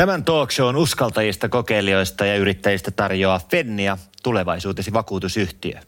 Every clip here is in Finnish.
Tämän talk shown uskaltajista, kokeilijoista ja yrittäjistä tarjoaa Fennia, tulevaisuutesi vakuutusyhtiö.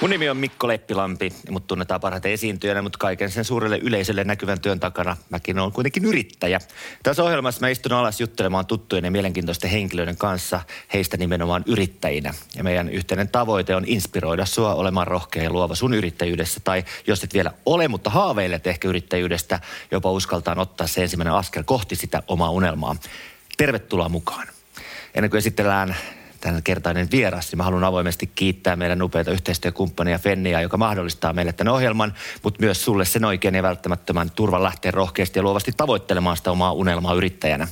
Mun nimi on Mikko Leppilampi, mut tunnetaan parhaiten esiintyjänä, mutta kaiken sen suurelle yleisölle näkyvän työn takana mäkin olen kuitenkin yrittäjä. Tässä ohjelmassa mä istun alas juttelemaan tuttujen ja mielenkiintoisten henkilöiden kanssa, heistä nimenomaan yrittäjinä. Ja meidän yhteinen tavoite on inspiroida sua olemaan rohkea ja luova sun yrittäjyydessä. Tai jos et vielä ole, mutta haaveilet ehkä yrittäjyydestä, jopa uskaltaa ottaa se ensimmäinen askel kohti sitä omaa unelmaa. Tervetuloa mukaan. Ennen kuin esitellään tämän kertainen vieras, niin mä haluan avoimesti kiittää meidän upeita yhteistyökumppania Fennia, joka mahdollistaa meille tämän ohjelman, mutta myös sulle sen oikein ja välttämättömän turvan lähteä rohkeasti ja luovasti tavoittelemaan sitä omaa unelmaa yrittäjänä.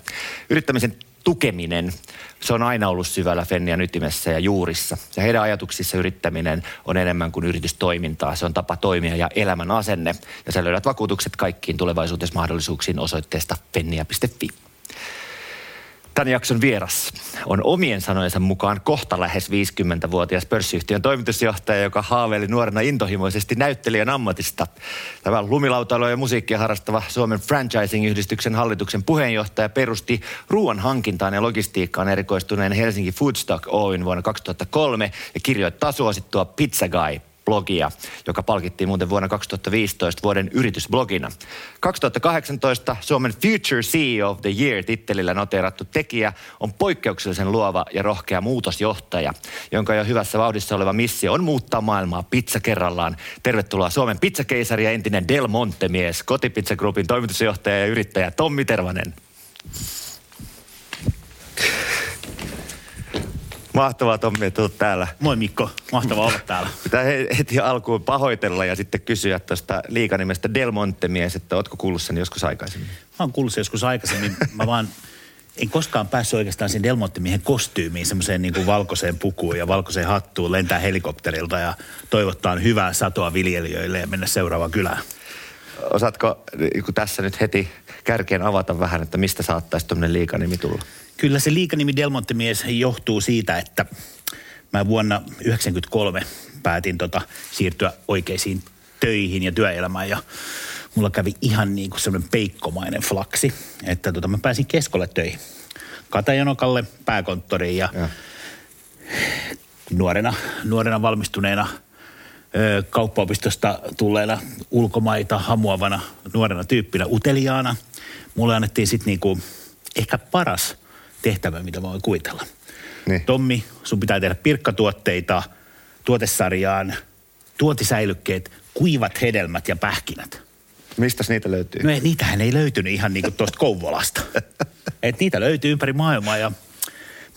Yrittämisen tukeminen, se on aina ollut syvällä Fennian ytimessä ja juurissa. Se heidän ajatuksissa yrittäminen on enemmän kuin yritystoimintaa. Se on tapa toimia ja elämän asenne. Ja sä löydät vakuutukset kaikkiin tulevaisuudessa mahdollisuuksiin osoitteesta fennia.fi. Tämän jakson vieras on omien sanojensa mukaan kohta lähes 50-vuotias pörssiyhtiön toimitusjohtaja, joka haaveili nuorena intohimoisesti näyttelijän ammatista. Tämä lumilautailua ja musiikkia harrastava Suomen Franchising-yhdistyksen hallituksen puheenjohtaja perusti ruoan hankintaan ja logistiikkaan erikoistuneen Helsinki Foodstock Oyn vuonna 2003 ja kirjoittaa suosittua Pizza Guy blogia, joka palkittiin muuten vuonna 2015 vuoden yritysblogina. 2018 Suomen Future CEO of the Year tittelillä noteerattu tekijä on poikkeuksellisen luova ja rohkea muutosjohtaja, jonka jo hyvässä vauhdissa oleva missio on muuttaa maailmaa pizza kerrallaan. Tervetuloa Suomen pizzakeisari ja entinen Del Monte-mies, Kotipizza Groupin toimitusjohtaja ja yrittäjä Tommi Tervanen. Mahtavaa Tommi, että olet täällä. Moi Mikko, mahtavaa olla täällä. Pitää heti alkuun pahoitella ja sitten kysyä tuosta liikanimestä Del Monte-mies, että ootko kuullut sen joskus aikaisemmin? Mä oon kuullut sen joskus aikaisemmin. Mä vaan en koskaan päässyt oikeastaan sen Del Monte-miehen kostyymiin, semmoiseen niin kuin valkoiseen pukuun ja valkoiseen hattuun, lentää helikopterilta ja toivottaa hyvää satoa viljelijöille ja mennä seuraavaan kylään. Osaatko kun tässä nyt heti kärkeen avata vähän, että mistä saattaisi tuommoinen liikanimi tulla? Kyllä se liikanimi Delmonte-mies johtuu siitä, että mä vuonna 1993 päätin tota, siirtyä oikeisiin töihin ja työelämään ja mulla kävi ihan niin kuin semmoinen peikkomainen flaksi, että tota, mä pääsin keskolle töihin. Katajanokalle pääkonttoriin ja, ja. Nuorena, nuorena valmistuneena ö, kauppaopistosta tulleena ulkomaita hamuavana nuorena tyyppinä uteliaana. Mulle annettiin sitten niinku ehkä paras – tehtävä, mitä mä voin kuvitella. Niin. Tommi, sun pitää tehdä pirkkatuotteita tuotesarjaan, tuotisäilykkeet, kuivat hedelmät ja pähkinät. Mistä niitä löytyy? No ei, niitähän ei löytynyt ihan niin kuin tuosta Kouvolasta. Et niitä löytyy ympäri maailmaa ja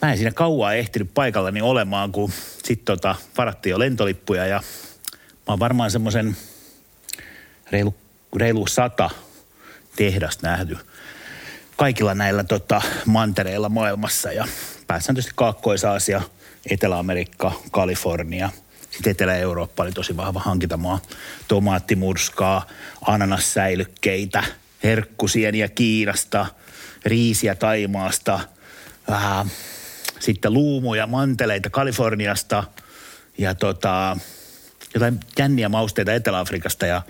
mä en siinä kauaa ehtinyt paikallani olemaan, kun sitten tota, varattiin jo lentolippuja ja mä oon varmaan semmoisen reilu, reilu sata tehdasta nähty – kaikilla näillä tota, mantereilla maailmassa ja pääsääntöisesti Kaakkois-Aasia, Etelä-Amerikka, Kalifornia, sitten Etelä-Eurooppa oli tosi vahva hankintamaa. Tomaattimurskaa, ananassäilykkeitä, herkkusieniä Kiinasta, riisiä Taimaasta, äh, sitten luumuja, manteleita Kaliforniasta ja tota, jotain jänniä mausteita Etelä-Afrikasta ja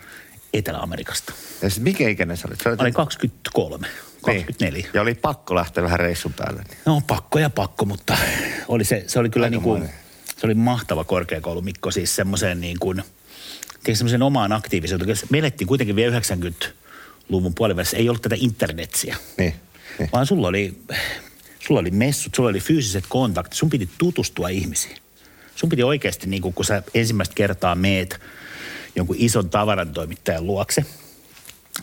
Etelä-Amerikasta. Ja mikä ikäinen sä olit? Sä olit... Mä olin 23. 24. Niin. Ja oli pakko lähteä vähän reissun päälle. No pakko ja pakko, mutta oli se, se oli kyllä niin kuin, se oli mahtava korkeakoulu Mikko siis semmoiseen niin kuin, semmoisen omaan aktiivisuuteen. Me elettiin kuitenkin vielä 90-luvun puolivälissä, ei ollut tätä internetsiä. Niin, niin. Vaan sulla oli, sulla oli messut, sulla oli fyysiset kontaktit, sun piti tutustua ihmisiin. Sun piti oikeasti, niin kuin, kun sä ensimmäistä kertaa meet jonkun ison tavarantoimittajan luokse –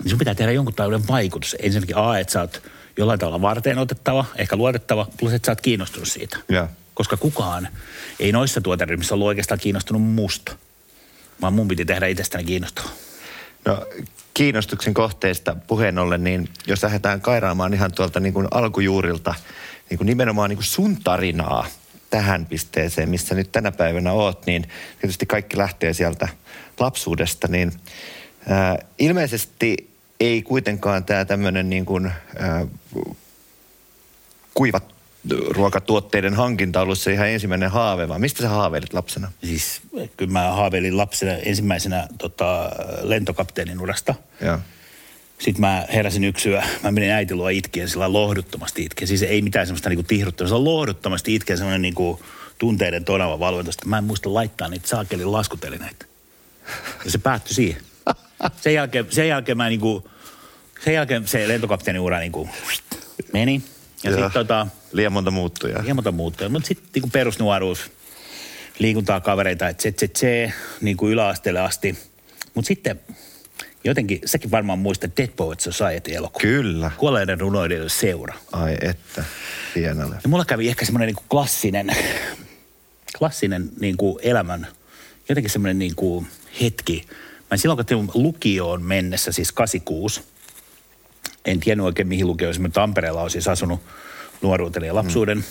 niin sun pitää tehdä jonkun tällainen vaikutus. Ensinnäkin A, että sä oot jollain tavalla varteen otettava, ehkä luotettava, plus että sä oot kiinnostunut siitä. Ja. Koska kukaan ei noissa tuoteryhmissä ollut oikeastaan kiinnostunut musta, vaan mun piti tehdä itsestäni kiinnostava. No kiinnostuksen kohteista puheen ollen, niin jos lähdetään kairaamaan ihan tuolta niin kuin alkujuurilta, niin kuin nimenomaan niin kuin sun tarinaa tähän pisteeseen, missä nyt tänä päivänä oot, niin tietysti kaikki lähtee sieltä lapsuudesta, niin – Äh, ilmeisesti ei kuitenkaan tämä tämmöinen niin kuin, äh, kuivat ruokatuotteiden hankinta ollut se ihan ensimmäinen haave, vai mistä sä haaveilit lapsena? Siis kyllä mä haaveilin lapsena ensimmäisenä tota, lentokapteenin urasta. Joo. Sitten mä heräsin yksyä, mä menin äiti luo itkien sillä lohduttomasti itkien. Siis ei mitään semmoista niinku tihruttamista, on lohduttomasti itkien semmoinen niinku tunteiden tonava valvonta. Sitten mä en muista laittaa niitä saakelin laskutelineitä. Ja se päättyi siihen. Sen jälkeen, sen jälkeen mä niinku, sen jälkeen se lentokapteenin ura niinku meni. Ja sitten tota, Liian monta muuttujaa. Liian monta muuttuja. Mutta sitten niinku perusnuoruus, liikuntaa kavereita, että se, se, se, niin kuin yläasteelle asti. Mutta sitten jotenkin, säkin varmaan muistat Dead Poets Society-elokuva. Kyllä. Kuolleiden runoilijoiden seura. Ai että, hienolle. Ja mulla kävi ehkä semmoinen niin klassinen, klassinen niin kuin elämän, jotenkin semmoinen niin kuin hetki. Mä silloin kun lukioon mennessä, siis 86, en tiennyt oikein mihin lukioon, esimerkiksi Tampereella olisi siis asunut nuoruuteni ja lapsuuden. Mm.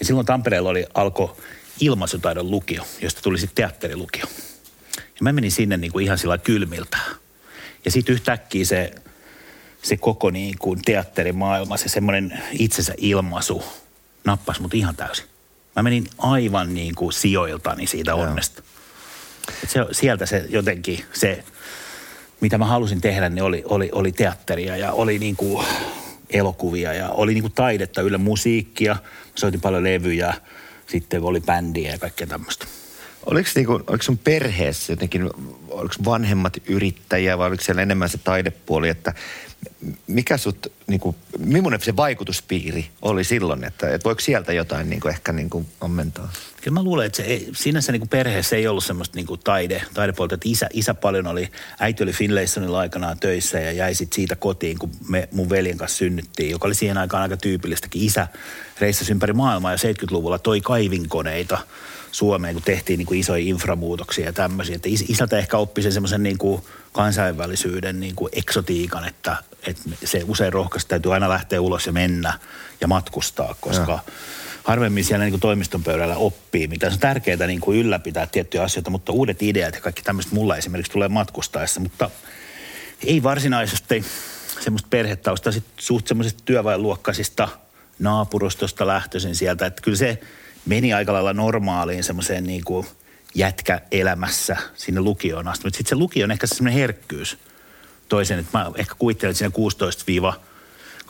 Ja silloin Tampereella oli alko ilmaisutaidon lukio, josta tuli sitten teatterilukio. Ja mä menin sinne niin kuin ihan sillä kylmiltä. Ja sitten yhtäkkiä se, se koko niin kuin teatterimaailma, se semmoinen itsensä ilmaisu nappasi mut ihan täysin. Mä menin aivan niin kuin sijoiltani siitä onnesta. Se, sieltä se jotenkin se, mitä mä halusin tehdä, niin oli, oli, oli teatteria ja oli niin kuin elokuvia ja oli niin kuin taidetta, yllä musiikkia. Soitin paljon levyjä, sitten oli bändiä ja kaikkea tämmöistä. Oliko, niinku, oliko sun perheessä jotenkin, oliko vanhemmat yrittäjiä vai oliko siellä enemmän se taidepuoli, että mikä sut, niinku, millainen se vaikutuspiiri oli silloin, että, että voiko sieltä jotain niinku, ehkä niinku ammentaa? Kyllä mä luulen, että se ei, sinänsä niin kuin perheessä ei ollut semmoista niin kuin taide, taidepuolta, että isä, isä paljon oli, äiti oli Finlaysonilla aikanaan töissä ja jäi sitten siitä kotiin, kun me mun veljen kanssa synnyttiin, joka oli siihen aikaan aika tyypillistäkin. Isä reissasi ympäri maailmaa ja 70-luvulla toi kaivinkoneita Suomeen, kun tehtiin niin kuin isoja inframuutoksia ja tämmöisiä. Että isältä ehkä oppi sen semmoisen niin kuin kansainvälisyyden niin kuin eksotiikan, että, että se usein rohkaista täytyy aina lähteä ulos ja mennä ja matkustaa, koska ja. harvemmin siellä niin kuin toimiston pöydällä oppii, mitä on tärkeää niin kuin ylläpitää tiettyjä asioita, mutta uudet ideat ja kaikki tämmöistä mulla esimerkiksi tulee matkustaessa, mutta ei varsinaisesti semmoista perhetausta, sitten suht semmoisesta työväenluokkaisista naapurustosta lähtöisin sieltä, että kyllä se meni aika lailla normaaliin semmoiseen niin kuin jätkäelämässä sinne lukioon asti. Mutta sitten se lukio on ehkä semmoinen herkkyys toisen, että mä ehkä kuvittelen, että siinä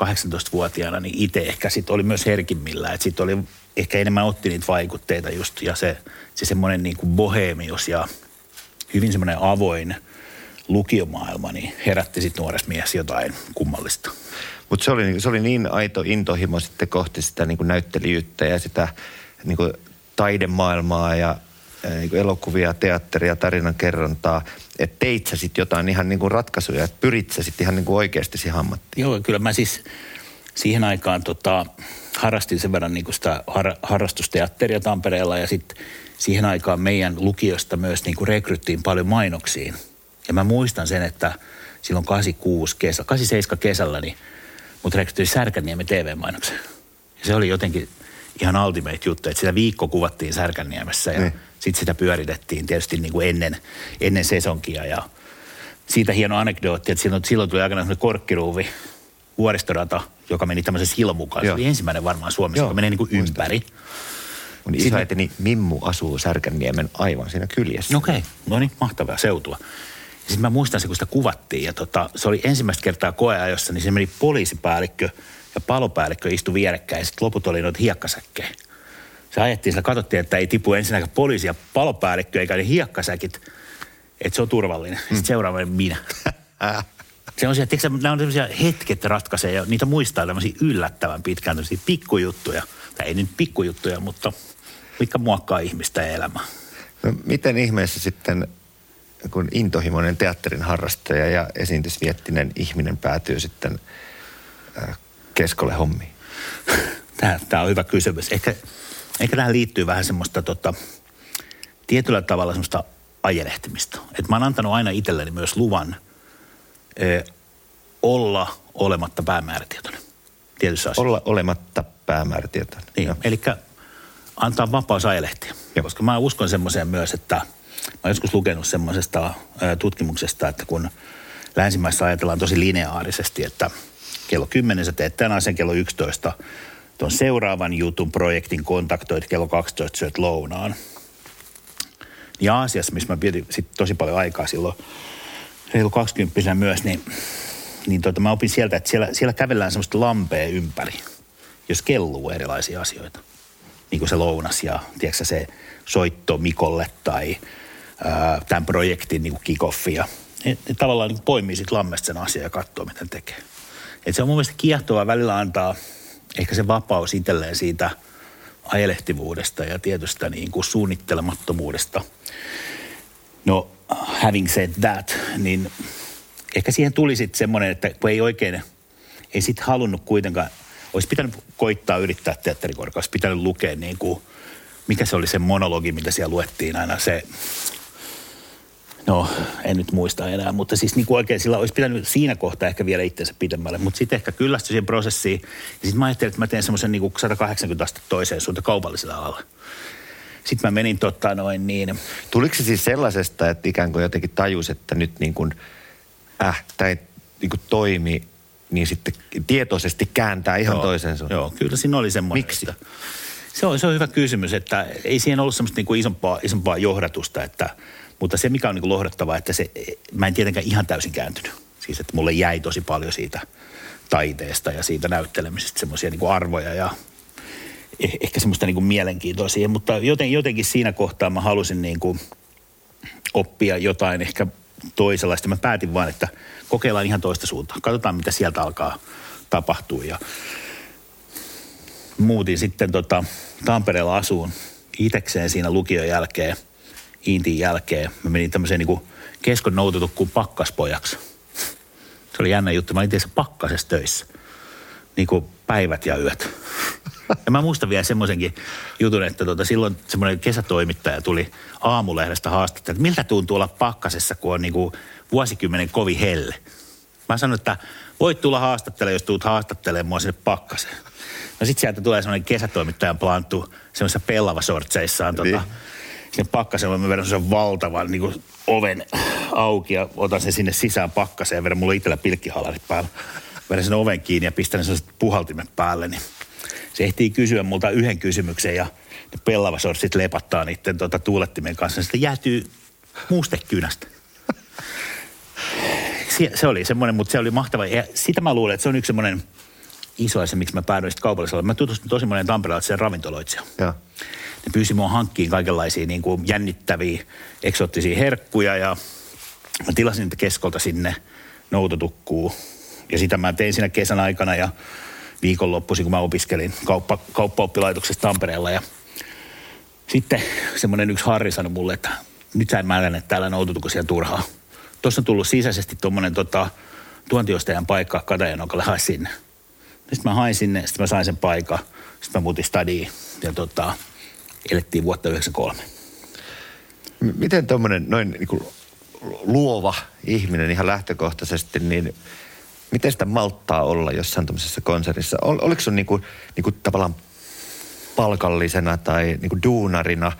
16-18-vuotiaana, niin itse ehkä sitten oli myös herkimmillä. Että sitten oli ehkä enemmän otti niitä vaikutteita just ja se, se semmoinen niin kuin bohemius ja hyvin semmoinen avoin lukiomaailma, niin herätti sitten nuoressa mies jotain kummallista. Mutta se oli, se oli niin aito intohimo sitten kohti sitä niin kuin näyttelijyyttä ja sitä niin kuin taidemaailmaa ja niin elokuvia, teatteria, tarinan kerrontaa, että teit sä sitten jotain ihan niin kuin ratkaisuja, että pyrit sä sitten ihan niin kuin oikeasti siihen ammattiin. Joo, kyllä mä siis siihen aikaan tota, harrastin sen verran niin kuin sitä har, harrastusteatteria Tampereella ja sitten siihen aikaan meidän lukiosta myös niin kuin rekryttiin paljon mainoksiin. Ja mä muistan sen, että silloin 86 kesä, 87 kesällä, niin mut rekryttiin Särkänniemen TV-mainoksen. Ja se oli jotenkin ihan ultimate juttu, että sitä viikko kuvattiin Särkänniemessä ja niin. Sitten sitä pyöritettiin tietysti niin kuin ennen, ennen sesonkia ja siitä hieno anekdootti, että silloin, silloin tuli aikanaan korkkiruuvi vuoristorata, joka meni tämmöisen silon mukaan. Se oli ensimmäinen varmaan Suomessa, Joo, joka menee niin kuin ympäri. Mun isoäitini Mimmu asuu Särkänniemen aivan siinä kyljessä. Okei, okay. no niin, mahtavaa seutua. Sitten mä muistan se, kun sitä kuvattiin ja tota, se oli ensimmäistä kertaa koeajossa, niin se meni poliisipäällikkö – ja palopäällikkö istui vierekkäin ja sitten loput oli noita hiekkasäkkejä. Se ajettiin, sillä katsottiin, että ei tipu ensinnäkään poliisi ja palopäällikkö eikä ne hiekkasäkit, että se on turvallinen. Mm. Sitten seuraava minä. se on se, että nämä on sellaisia hetket ratkaisee ja niitä muistaa tämmöisiä yllättävän pitkään tämmöisiä pikkujuttuja. Tai ei nyt pikkujuttuja, mutta mitkä muokkaa ihmistä ja elämää. No, miten ihmeessä sitten, kun intohimoinen teatterin harrastaja ja esiintysviettinen ihminen päätyy sitten äh, keskolle hommiin? Tämä, tämä on hyvä kysymys. Ehkä, ehkä tähän liittyy vähän semmoista tota, tietyllä tavalla semmoista ajelehtimista. Et mä oon antanut aina itselleni myös luvan ö, olla olematta päämäärätietoinen tietyssä asiassa. Olla olematta päämäärätietoinen. Niin, eli antaa vapaus ajelehtia. Joo. Koska mä uskon semmoiseen myös, että mä oon joskus lukenut semmoisesta tutkimuksesta, että kun länsimaissa ajatellaan tosi lineaarisesti, että – kello 10 sä teet tämän asian, kello 11 tuon seuraavan jutun projektin kontaktoit kello 12 syöt lounaan. Ja Aasiassa, missä mä vietin sit tosi paljon aikaa silloin, reilu 20 myös, niin, niin tota, mä opin sieltä, että siellä, siellä kävellään semmoista lampea ympäri, jos kelluu erilaisia asioita. Niin kuin se lounas ja tiedätkö, se soitto Mikolle tai ää, tämän projektin niin kickoffi. Ja ne, ne tavallaan niin poimii sitten lammesta sen asian ja katsoo, miten tekee. Et se on mun mielestä kiehtovaa välillä antaa ehkä se vapaus itselleen siitä ajelehtivuudesta ja tietystä niin kuin suunnittelemattomuudesta. No, having said that, niin ehkä siihen tuli sitten semmoinen, että kun ei oikein, ei sitten halunnut kuitenkaan, olisi pitänyt koittaa yrittää teatterikorkeassa, olisi pitänyt lukea niin kuin, mikä se oli se monologi, mitä siellä luettiin aina, se No, en nyt muista enää, mutta siis niin kuin oikein sillä olisi pitänyt siinä kohtaa ehkä vielä itsensä pidemmälle. Mutta sitten ehkä kyllästyi siihen prosessiin. Ja sitten mä ajattelin, että mä teen semmoisen niin 180 astetta toiseen suuntaan kaupallisella alalla. Sitten mä menin totta noin niin. Tuliko se siis sellaisesta, että ikään kuin jotenkin tajus, että nyt niin kuin, äh, tämä ei niin kuin toimi, niin sitten tietoisesti kääntää ihan joo, toisen suuntaan? Joo, kyllä siinä oli semmoinen. Miksi? Että, se, on, se on hyvä kysymys, että ei siihen ollut semmoista niin kuin isompaa, isompaa johdatusta, että – mutta se, mikä on niin lohdattavaa, että se, mä en tietenkään ihan täysin kääntynyt. Siis, että mulle jäi tosi paljon siitä taiteesta ja siitä näyttelemisestä semmoisia niin arvoja ja eh, ehkä semmoista niin kuin mielenkiintoa siihen. Mutta joten, jotenkin siinä kohtaa mä halusin niin kuin oppia jotain ehkä toisenlaista. Mä päätin vaan, että kokeillaan ihan toista suuntaa. Katsotaan, mitä sieltä alkaa tapahtua. Ja muutin sitten tota, Tampereella asuun itekseen siinä lukion jälkeen – Intin jälkeen. Mä menin tämmöiseen niin keskon noututukkuun pakkaspojaksi. Se oli jännä juttu. Mä olin tietysti pakkasessa töissä. Niin kuin päivät ja yöt. Ja mä muistan vielä semmoisenkin jutun, että tota, silloin semmoinen kesätoimittaja tuli aamulehdestä haastattelua, että miltä tuntuu olla pakkasessa, kun on niin kuin vuosikymmenen kovin helle. Mä sanoin, että voit tulla haastattelemaan, jos tuut haastattelemaan mua sinne pakkaseen. No sit sieltä tulee semmoinen kesätoimittajan planttu semmoisessa pellava sortseissaan tota, niin sinne pakkaseen, mä vedän sen valtavan niin kuin oven auki ja otan sen sinne sisään pakkaseen ja vedän mulla itsellä pilkkihalarit päällä. Vedän sen oven kiinni ja pistän sen puhaltimen päälle, niin se ehtii kysyä multa yhden kysymyksen ja ne pellavasortsit lepattaa niiden tuota, tuulettimen kanssa. Sitten jäätyy muustekynästä. Se, se oli semmoinen, mutta se oli mahtava. Ja sitä mä luulen, että se on yksi semmoinen iso asia, miksi mä päädyin sitten kaupallisella. Mä tutustun tosi monen tamperelaiseen ravintoloitsijaan. Ne pyysi mua hankkiin kaikenlaisia niin kuin jännittäviä, eksoottisia herkkuja ja mä tilasin niitä keskolta sinne noutotukkuu. Ja sitä mä tein siinä kesän aikana ja viikonloppuisin, kun mä opiskelin kauppa, kauppaoppilaitoksessa Tampereella. Ja sitten semmoinen yksi Harri sanoi mulle, että nyt sä en mä täällä noutotukosia turhaa. Tuossa on tullut sisäisesti tuommoinen tota, tuontiostajan paikka Katajanokalle, hae sinne. Sitten mä hain sinne, sitten mä sain sen paikan. Sitten mä muutin stadiin ja tota, elettiin vuotta 1993. Miten tuommoinen noin niin kuin luova ihminen ihan lähtökohtaisesti, niin miten sitä malttaa olla jossain tuommoisessa konsertissa? Ol, oliko sun niin kuin, niin kuin tavallaan palkallisena tai niin kuin duunarina,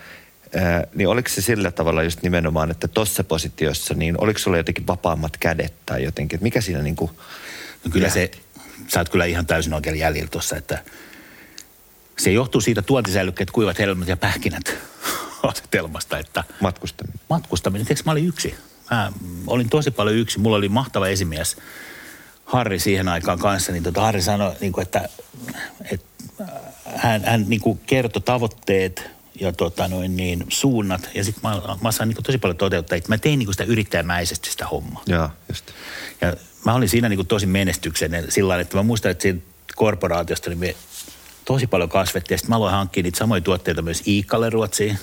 ää, niin oliko se sillä tavalla just nimenomaan, että tuossa positiossa, niin oliko sulla jotenkin vapaammat kädet tai jotenkin, että mikä siinä niin kuin No kyllä se, sä oot kyllä ihan täysin oikein jäljellä tuossa, että – se johtuu siitä tuontisäilykkeet, kuivat helmet ja pähkinät asetelmasta, että... Matkustaminen. Matkustaminen. Tiedätkö, mä olin yksi. Mä olin tosi paljon yksi. Mulla oli mahtava esimies Harri siihen aikaan kanssa, niin tota Harri sanoi, niin kuin, että, että hän, hän niin kuin kertoi tavoitteet ja tota noin, niin, suunnat. Ja sitten mä, mä sain niin tosi paljon toteuttaa. Että mä tein niin kuin sitä yrittäjämäisesti sitä hommaa. Joo, just. Ja mä olin siinä niin kuin tosi menestyksenen sillä että mä muistan, että siitä korporaatiosta niin me tosi paljon kasvettiin. Sitten mä aloin hankkia niitä samoja tuotteita myös Iikalle Ruotsiin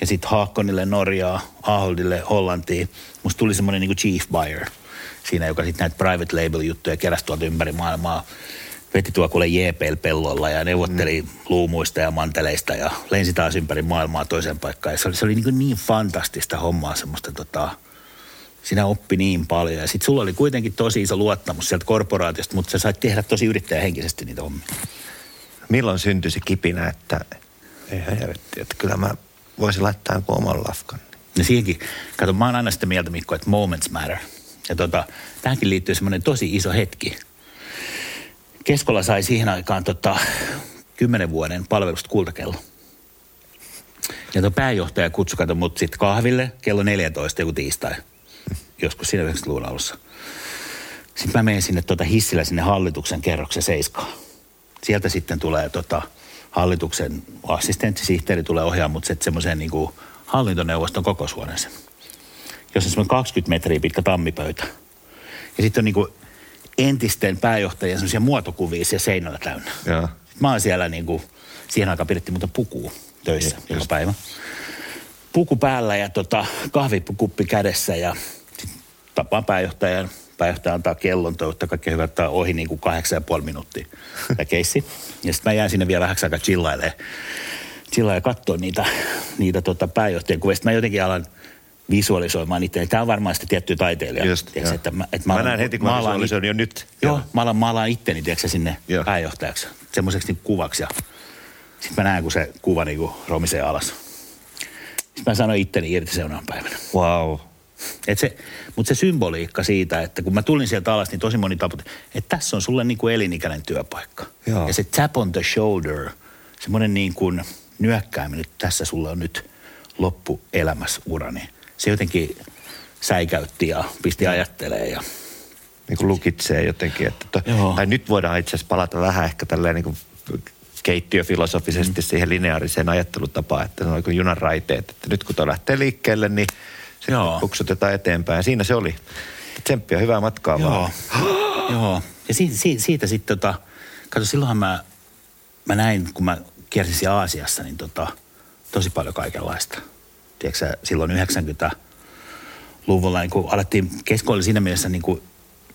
ja sitten Haakkonille Norjaa, Aholdille Hollantiin. Musta tuli semmoinen niin chief buyer siinä, joka sitten näitä private label juttuja keräsi tuolta ympäri maailmaa. Veti tuo kuule JPL-pellolla ja neuvotteli mm. luumuista ja manteleista ja lensi taas ympäri maailmaa toiseen paikkaan. Ja se oli, se oli niin, niin fantastista hommaa semmoista tota, sinä oppi niin paljon. Ja sitten sulla oli kuitenkin tosi iso luottamus sieltä korporaatiosta, mutta sä sait tehdä tosi yrittäjähenkisesti niitä hommia milloin syntyi se kipinä, että ei helvetti, että kyllä mä voisin laittaa jonkun oman lafkan. No siihenkin, kato mä oon aina sitä mieltä Mikko, että moments matter. Ja tota, tähänkin liittyy semmoinen tosi iso hetki. Keskola sai siihen aikaan tota, kymmenen vuoden palvelusta kultakello. Ja tuo pääjohtaja kutsui kato mut sitten kahville kello 14 joku tiistai. Joskus siinä 90-luvun alussa. Sitten mä menen sinne tuota hissillä sinne hallituksen kerroksen seiskaan. Sieltä sitten tulee tota, hallituksen assistenttisihteeri tulee ohjaamaan mut sitten semmoiseen niin kuin hallintoneuvoston kokoushuoneeseen. Jossa on semmoinen 20 metriä pitkä tammipöytä. Ja sitten on niin kuin entisten pääjohtajien semmoisia muotokuvia siellä seinällä täynnä. Joo. Mä oon siellä niin kuin, siihen aikaan pidettiin muuta pukua töissä ja, joka päivä. Puku päällä ja tota, kahvikuppi kädessä ja tapaan pääjohtajan. Pääjohtaja antaa kellon, toivottaa kaikki hyvä, että ohi niin kuin kahdeksan ja puoli minuuttia tämä keissi. Ja sitten mä jään sinne vielä vähäksi aikaa chillailemaan. Chillailemaan ja katsoa niitä, niitä tota pääjohtajien kuvia. Sitten mä jotenkin alan visualisoimaan itse. Tämä on varmaan sitten tietty taiteilija. Just, joo. että mä, että Mä alan- näen heti, kun mä alan visualisoin jo nyt. Joo, Joo. mä alan maalaan itteni, tiedätkö, sinne Joo. pääjohtajaksi. Semmoiseksi niin kuvaksi. Ja sitten mä näen, kun se kuva niin kuin romisee alas. Sitten mä sanoin itteni irti seuraavana päivänä. Wow. Et se, mutta se symboliikka siitä, että kun mä tulin sieltä alas, niin tosi moni taputti, että tässä on sulle niin kuin elinikäinen työpaikka. Joo. Ja se tap on the shoulder, semmoinen niin kuin nyökkääminen, että tässä sulle on nyt loppuelämässä urani. Se jotenkin säikäytti ja pisti ajattelee ja Niin kuin lukitsee jotenkin. Että to, Joo. tai nyt voidaan itse asiassa palata vähän ehkä tälleen niin kuin keittiöfilosofisesti mm. siihen lineaariseen ajattelutapaan, että ne on niin junan raiteet. Että nyt kun tuo lähtee liikkeelle, niin Joo. puksutetaan eteenpäin. Siinä se oli. Tsemppiä, hyvää matkaa Joo. vaan. Joo. Ja siitä, siitä, siitä sitten tota, kato silloinhan mä, mä näin, kun mä kiersin Aasiassa, niin tota, tosi paljon kaikenlaista. Tiedätkö silloin 90-luvulla niin kun alettiin, Kesko oli siinä mielessä niin kuin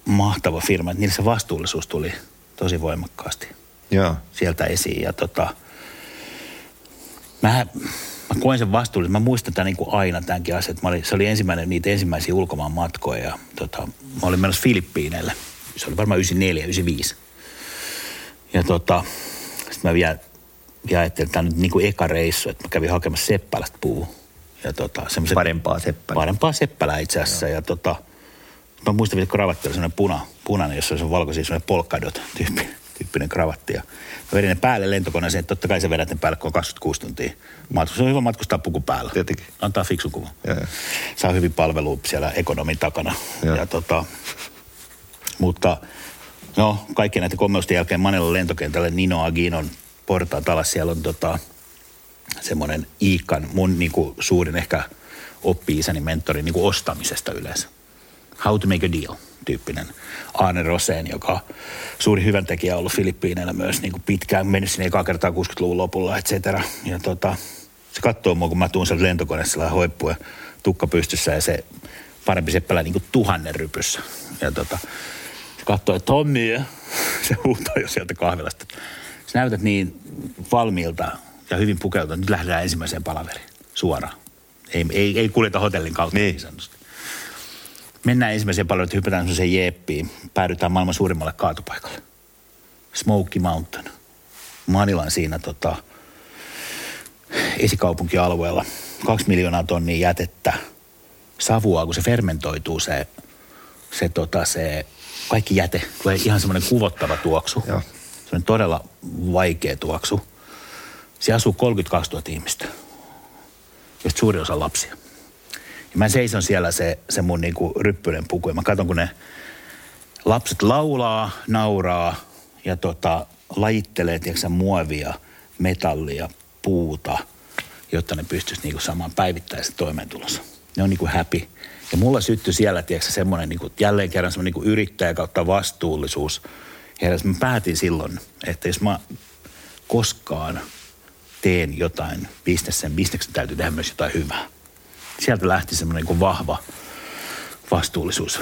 mahtava firma, että niillä se vastuullisuus tuli tosi voimakkaasti Joo. sieltä esiin. Ja tota, mä, mä koen sen vastuullisen. Mä muistan tämän niin kuin aina tämänkin asian. Mä olin, se oli ensimmäinen, niitä ensimmäisiä ulkomaan matkoja. Ja tota, mä olin menossa Filippiineille. Se oli varmaan 94, 95. Ja tota, sitten mä vielä, vielä ajattelin, että tämä on nyt niin kuin eka reissu, että mä kävin hakemassa Seppälästä puu. Ja tota, semmoisen Parempaa seppää. parempaa seppälää itse asiassa. Ja tota, mä muistan, että kravatti oli semmoinen puna, punainen, jossa oli se valkoisia semmoinen polkadot tyyppi, tyyppinen kravatti. Ja mä vedin ne päälle lentokoneeseen, että totta kai sä vedät ne päälle, kun on 26 tuntia. Matkus, se on hyvä matkustaa puku päällä. Tietenkin. Antaa fiksun kuvan. Joo, joo. Saa hyvin palvelu siellä ekonomin takana. Joo. Ja tota, mutta no, kaikkien näiden kommeusten jälkeen Manelan lentokentälle Nino Aginon portaat alas. Siellä on tota, semmoinen Iikan, mun niinku suurin ehkä oppi-isäni mentori niinku ostamisesta yleensä. How to make a deal tyyppinen. Aane Roseen, joka suuri hyväntekijä ollut Filippiineillä myös niin kuin pitkään, mennyt sinne ekaa kertaa 60-luvun lopulla, et cetera. Ja tota, se katsoo mua, kun mä tuun sieltä lentokoneessa sellainen hoippu ja tukka pystyssä ja se parempi seppälä niin kuin tuhannen rypyssä. Ja tota, se katsoo, että Tommy, se huutaa jo sieltä kahvilasta. Sä näytät niin valmiilta ja hyvin pukeutunut, nyt lähdetään ensimmäiseen palaveriin suoraan. Ei, ei, ei kuljeta hotellin kautta Niin. niin. Mennään ensimmäiseen paljon, että hypätään semmoiseen jeppiin. Päädytään maailman suurimmalle kaatopaikalle. Smoky Mountain. Manilan siinä tota, esikaupunkialueella. Kaksi miljoonaa tonnia jätettä. Savua, kun se fermentoituu se, se, tota, se kaikki jäte. Tulee ihan semmoinen kuvottava tuoksu. Joo. Se on todella vaikea tuoksu. Siellä asuu 32 000 ihmistä, joista suuri osa lapsia. Ja mä seison siellä se, se mun niinku ryppyinen puku ja mä katson, kun ne lapset laulaa, nauraa ja tota, lajittelee, tiedätkö, muovia, metallia, puuta, jotta ne pystyisi niinku saamaan päivittäisen toimeentulossa. Ne on niinku happy. Ja mulla syttyi siellä, tiedätkö, semmoinen niinku, jälleen kerran semmoinen niinku yrittäjä kautta vastuullisuus. Ja mä päätin silloin, että jos mä koskaan teen jotain bisnessen, bisneksen täytyy tehdä myös jotain hyvää. Sieltä lähti semmoinen niin kuin vahva vastuullisuus,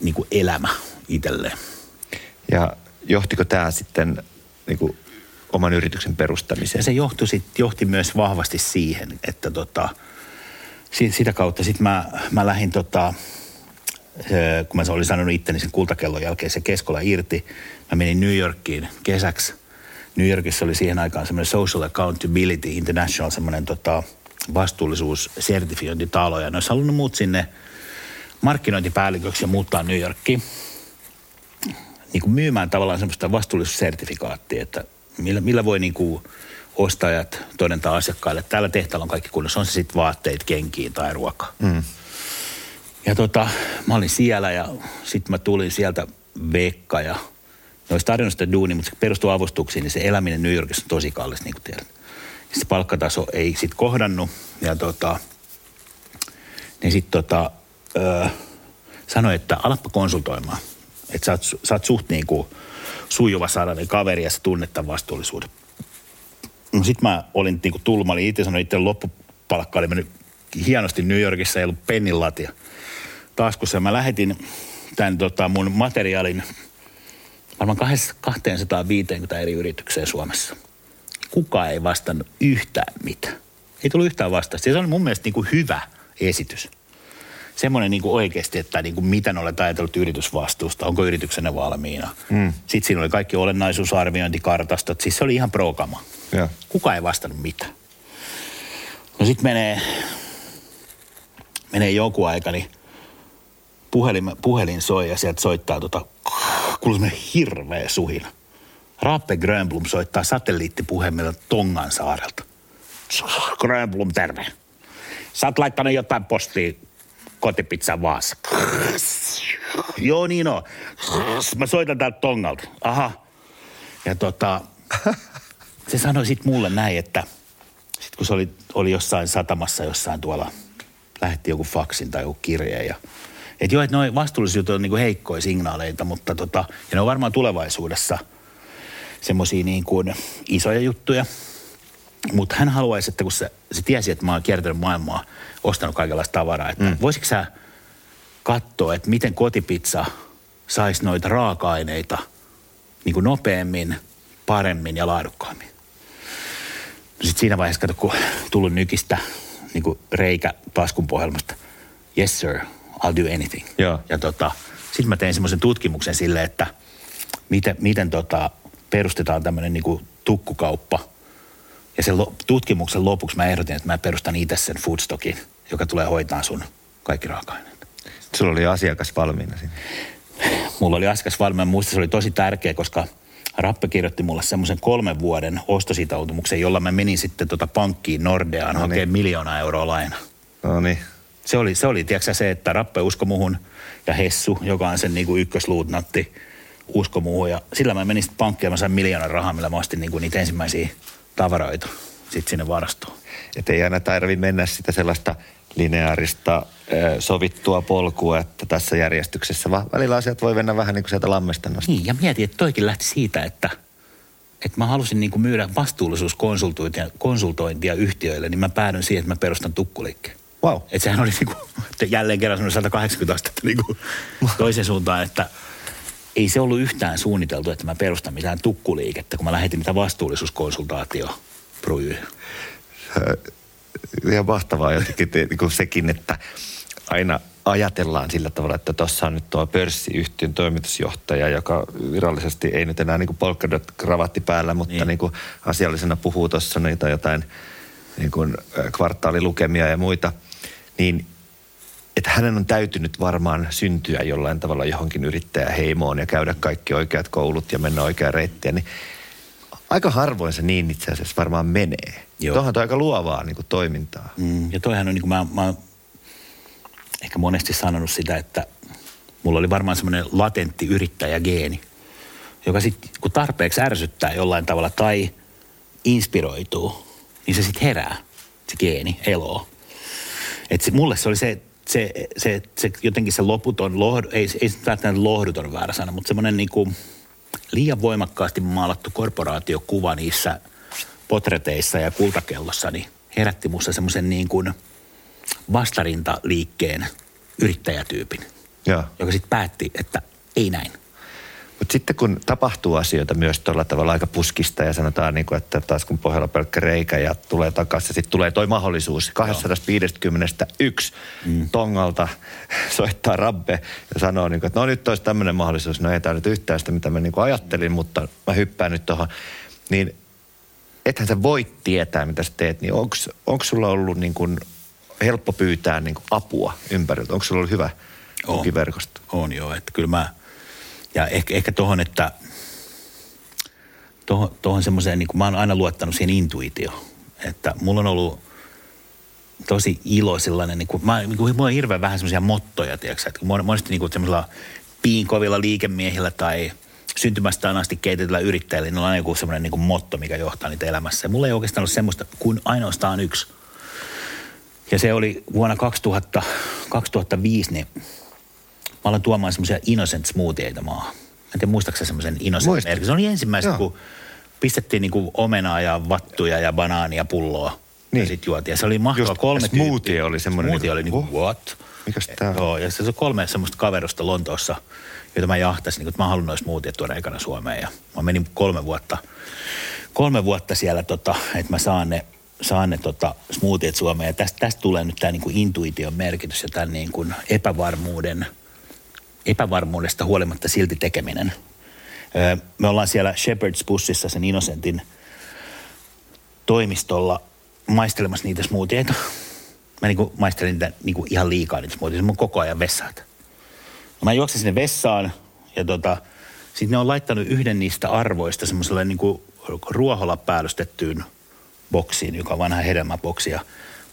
niin kuin elämä itselleen. Ja johtiko tämä sitten niin kuin, oman yrityksen Ja perustamiseen? se johtui sit, johti myös vahvasti siihen, että tota, si- sitä kautta sitten mä, mä lähdin tota, kun mä olin sanonut itteni sen kultakellon jälkeen se keskola irti, mä menin New Yorkiin kesäksi. New Yorkissa oli siihen aikaan semmoinen Social Accountability International, semmoinen tota, vastuullisuussertifiointitalo. Ja ne olisi halunnut muut sinne markkinointipäälliköksi ja muuttaa New Yorkiin niin kuin myymään tavallaan semmoista vastuullisuussertifikaattia, että millä, millä voi niin kuin ostajat todentaa asiakkaille, että tällä tehtaalla on kaikki kunnossa, on se sitten vaatteet, kenkiin tai ruoka. Mm. Ja tota, mä olin siellä ja sitten mä tulin sieltä Vekka ja ne olisi tarjonnut sitä duuni, mutta se perustuu avustuksiin, niin se eläminen New Yorkissa on tosi kallis, niin kuin tiedät. Se palkkataso ei sitten kohdannut ja tota, niin sitten tota, öö, sanoi, että alappa konsultoimaan. Että sä oot, sä oot suht niin kuin sujuva sanainen kaveri ja sä tunnet tämän vastuullisuuden. No sit mä olin niin kuin tullut, mä olin itse sanonut, itse loppupalkka oli mennyt hienosti New Yorkissa, ei ollut pennin latia taskussa. Mä lähetin tämän tota, mun materiaalin varmaan 250 eri yritykseen Suomessa. Kuka ei vastannut yhtään mitään. Ei tullut yhtään vastausta. Se on mun mielestä niin kuin hyvä esitys. Semmoinen niin kuin oikeasti, että niin kuin miten olet ajatellut yritysvastuusta, onko yrityksenne valmiina. Mm. Sitten siinä oli kaikki olennaisuusarviointikartastot, siis se oli ihan prokama. Ja. Kuka ei vastannut mitään. No sitten menee, menee joku aika, niin puhelin, puhelin soi ja sieltä soittaa tota, kuuluu hirveä suhina. Rappe Grönblom soittaa satelliittipuhelimella Tongan saarelta. Grönblom, terve. Sä oot laittanut jotain postia kotipizzan vaassa. Joo, niin on. Mä soitan täältä Tongalta. Aha. Ja tota, se sanoi sit mulle näin, että sit kun se oli, oli jossain satamassa jossain tuolla, lähetti joku faksin tai joku kirje ja että joo, että noin vastuullisuudet on niinku heikkoja signaaleita, mutta tota, ja ne on varmaan tulevaisuudessa semmoisia niin kuin isoja juttuja. Mutta hän haluaisi, että kun se, se tiesi, että mä oon kiertänyt maailmaa, ostanut kaikenlaista tavaraa, että mm. voisitko sä katsoa, että miten kotipizza saisi noita raaka-aineita niin kuin nopeammin, paremmin ja laadukkaammin. No sitten siinä vaiheessa, kato, kun tullut nykistä niin kuin reikä taskun pohjelmasta, yes sir, I'll do anything. Joo. Ja tota, sitten mä tein semmoisen tutkimuksen sille, että miten, miten tota, perustetaan tämmöinen niin tukkukauppa. Ja sen lo, tutkimuksen lopuksi mä ehdotin, että mä perustan itse sen foodstockin, joka tulee hoitaa sun kaikki raaka-aineet. Sulla oli asiakas valmiina siinä. Mulla oli asiakas valmiina. Muista se oli tosi tärkeä, koska Rappe kirjoitti mulle semmoisen kolmen vuoden ostositoutumuksen, jolla mä menin sitten tota pankkiin Nordeaan no niin. hakemaan miljoona euroa laina. No niin. Se oli, se oli tiedätkö, se, että Rappe usko muhun ja Hessu, joka on sen niin kuin ykkösluutnatti, usko muuhun. Ja sillä mä menin sitten pankkiin ja mä sain miljoonan rahaa, millä mä ostin niin kuin niitä ensimmäisiä tavaroita sitten sinne varastoon. Että ei aina tarvi mennä sitä sellaista lineaarista sovittua polkua, että tässä järjestyksessä, vaan välillä asiat voi mennä vähän niin kuin sieltä lammesta Niin, ja mietin, että toikin lähti siitä, että, että mä halusin niin kuin myydä vastuullisuuskonsultointia yhtiöille, niin mä päädyin siihen, että mä perustan tukkuliikkeen. Wow. Että sehän oli niin kuin, jälleen kerran semmoinen 180 astetta niin kuin toiseen suuntaan, että ei se ollut yhtään suunniteltu, että mä perustan mitään tukkuliikettä, kun mä lähetin mitä vastuullisuuskonsultaatio Bruyy. Ihan mahtavaa jotenkin niin kuin sekin, että aina ajatellaan sillä tavalla, että tuossa on nyt tuo pörssiyhtiön toimitusjohtaja, joka virallisesti ei nyt enää niin polkadot kravatti päällä, mutta niin. Niin kuin asiallisena puhuu tuossa niitä jotain niin kuin kvartaalilukemia ja muita – niin että hänen on täytynyt varmaan syntyä jollain tavalla johonkin yrittäjäheimoon ja käydä kaikki oikeat koulut ja mennä oikea reittiä, niin aika harvoin se niin itse asiassa varmaan menee. Tuohan on aika luovaa niin kuin toimintaa. Mm, ja toihan on niin kuin mä, mä ehkä monesti sanonut sitä, että mulla oli varmaan semmoinen latentti yrittäjägeeni, joka sitten kun tarpeeksi ärsyttää jollain tavalla tai inspiroituu, niin se sitten herää, se geeni, eloo. Et se, mulle se oli se, se, se, se jotenkin se loputon, lohdu, ei, ei se välttämättä lohduton väärä sana, mutta semmoinen niin kuin liian voimakkaasti maalattu korporaatiokuva niissä potreteissa ja kultakellossa, niin herätti musta semmoisen niin kuin vastarintaliikkeen yrittäjätyypin, ja. joka sitten päätti, että ei näin. Mutta sitten kun tapahtuu asioita myös tuolla tavalla aika puskista ja sanotaan, niin kuin, että taas kun pohjalla pelkkä reikä ja tulee takaisin, sitten tulee toi mahdollisuus 251 mm. tongalta soittaa rabbe ja sanoo, niin kuin, että no nyt olisi tämmöinen mahdollisuus. No ei tämä nyt yhtään sitä, mitä mä niin kuin ajattelin, mutta mä hyppään nyt tuohon. Niin ethän sä voi tietää, mitä sä teet, niin onko sulla ollut niin kuin helppo pyytää niin kuin apua ympäriltä? Onko sulla ollut hyvä on. tukiverkosto? On joo, että kyllä mä – ja ehkä, ehkä tuohon, että tuohon, semmoiseen, niin kuin mä oon aina luottanut siihen intuitioon. Että mulla on ollut tosi ilo sellainen, niin kuin, mä, niin kuin, mulla on hirveän vähän semmoisia mottoja, tiedätkö, että monesti niin kuin semmoisilla piinkovilla liikemiehillä tai syntymästään asti keitetyllä yrittäjillä, niin on aina joku semmoinen niin kuin motto, mikä johtaa niitä elämässä. Ja mulla ei oikeastaan ole semmoista kuin ainoastaan yksi. Ja se oli vuonna 2000, 2005, niin mä aloin tuomaan semmoisia innocent smoothieita maahan. En tiedä, muistaaksä semmoisen innocent merkki. Se oli ensimmäistä, Joo. kun pistettiin niinku omenaa ja vattuja ja banaania pulloa. Niin. Ja sitten juotiin. Ja se oli mahtava Just kolme smoothie tyyppiä. oli semmoinen. Smoothie niinku, oli niinku, what? Mikäs tää on? Joo, ja se on kolme semmoista kaverusta Lontoossa, joita mä jahtasin. Niin, että mä halunnut noin smoothiet tuoda ekana Suomeen. Ja mä menin kolme vuotta, kolme vuotta siellä, tota, että mä saan ne, saan ne tota, smoothiet Suomeen. Ja tästä, tästä tulee nyt tämä niinku intuition merkitys ja tämän niinku epävarmuuden, epävarmuudesta huolimatta silti tekeminen – me ollaan siellä Shepherd's Bussissa sen Innocentin toimistolla maistelemassa niitä smoothieita. Mä niinku maistelin niitä niinku ihan liikaa niitä smoothieita. Mun koko ajan vessaat. No mä juoksin sinne vessaan ja tota, sitten ne on laittanut yhden niistä arvoista semmoiselle niinku ruoholla päällystettyyn boksiin, joka on vanha hedelmäboksi. Mä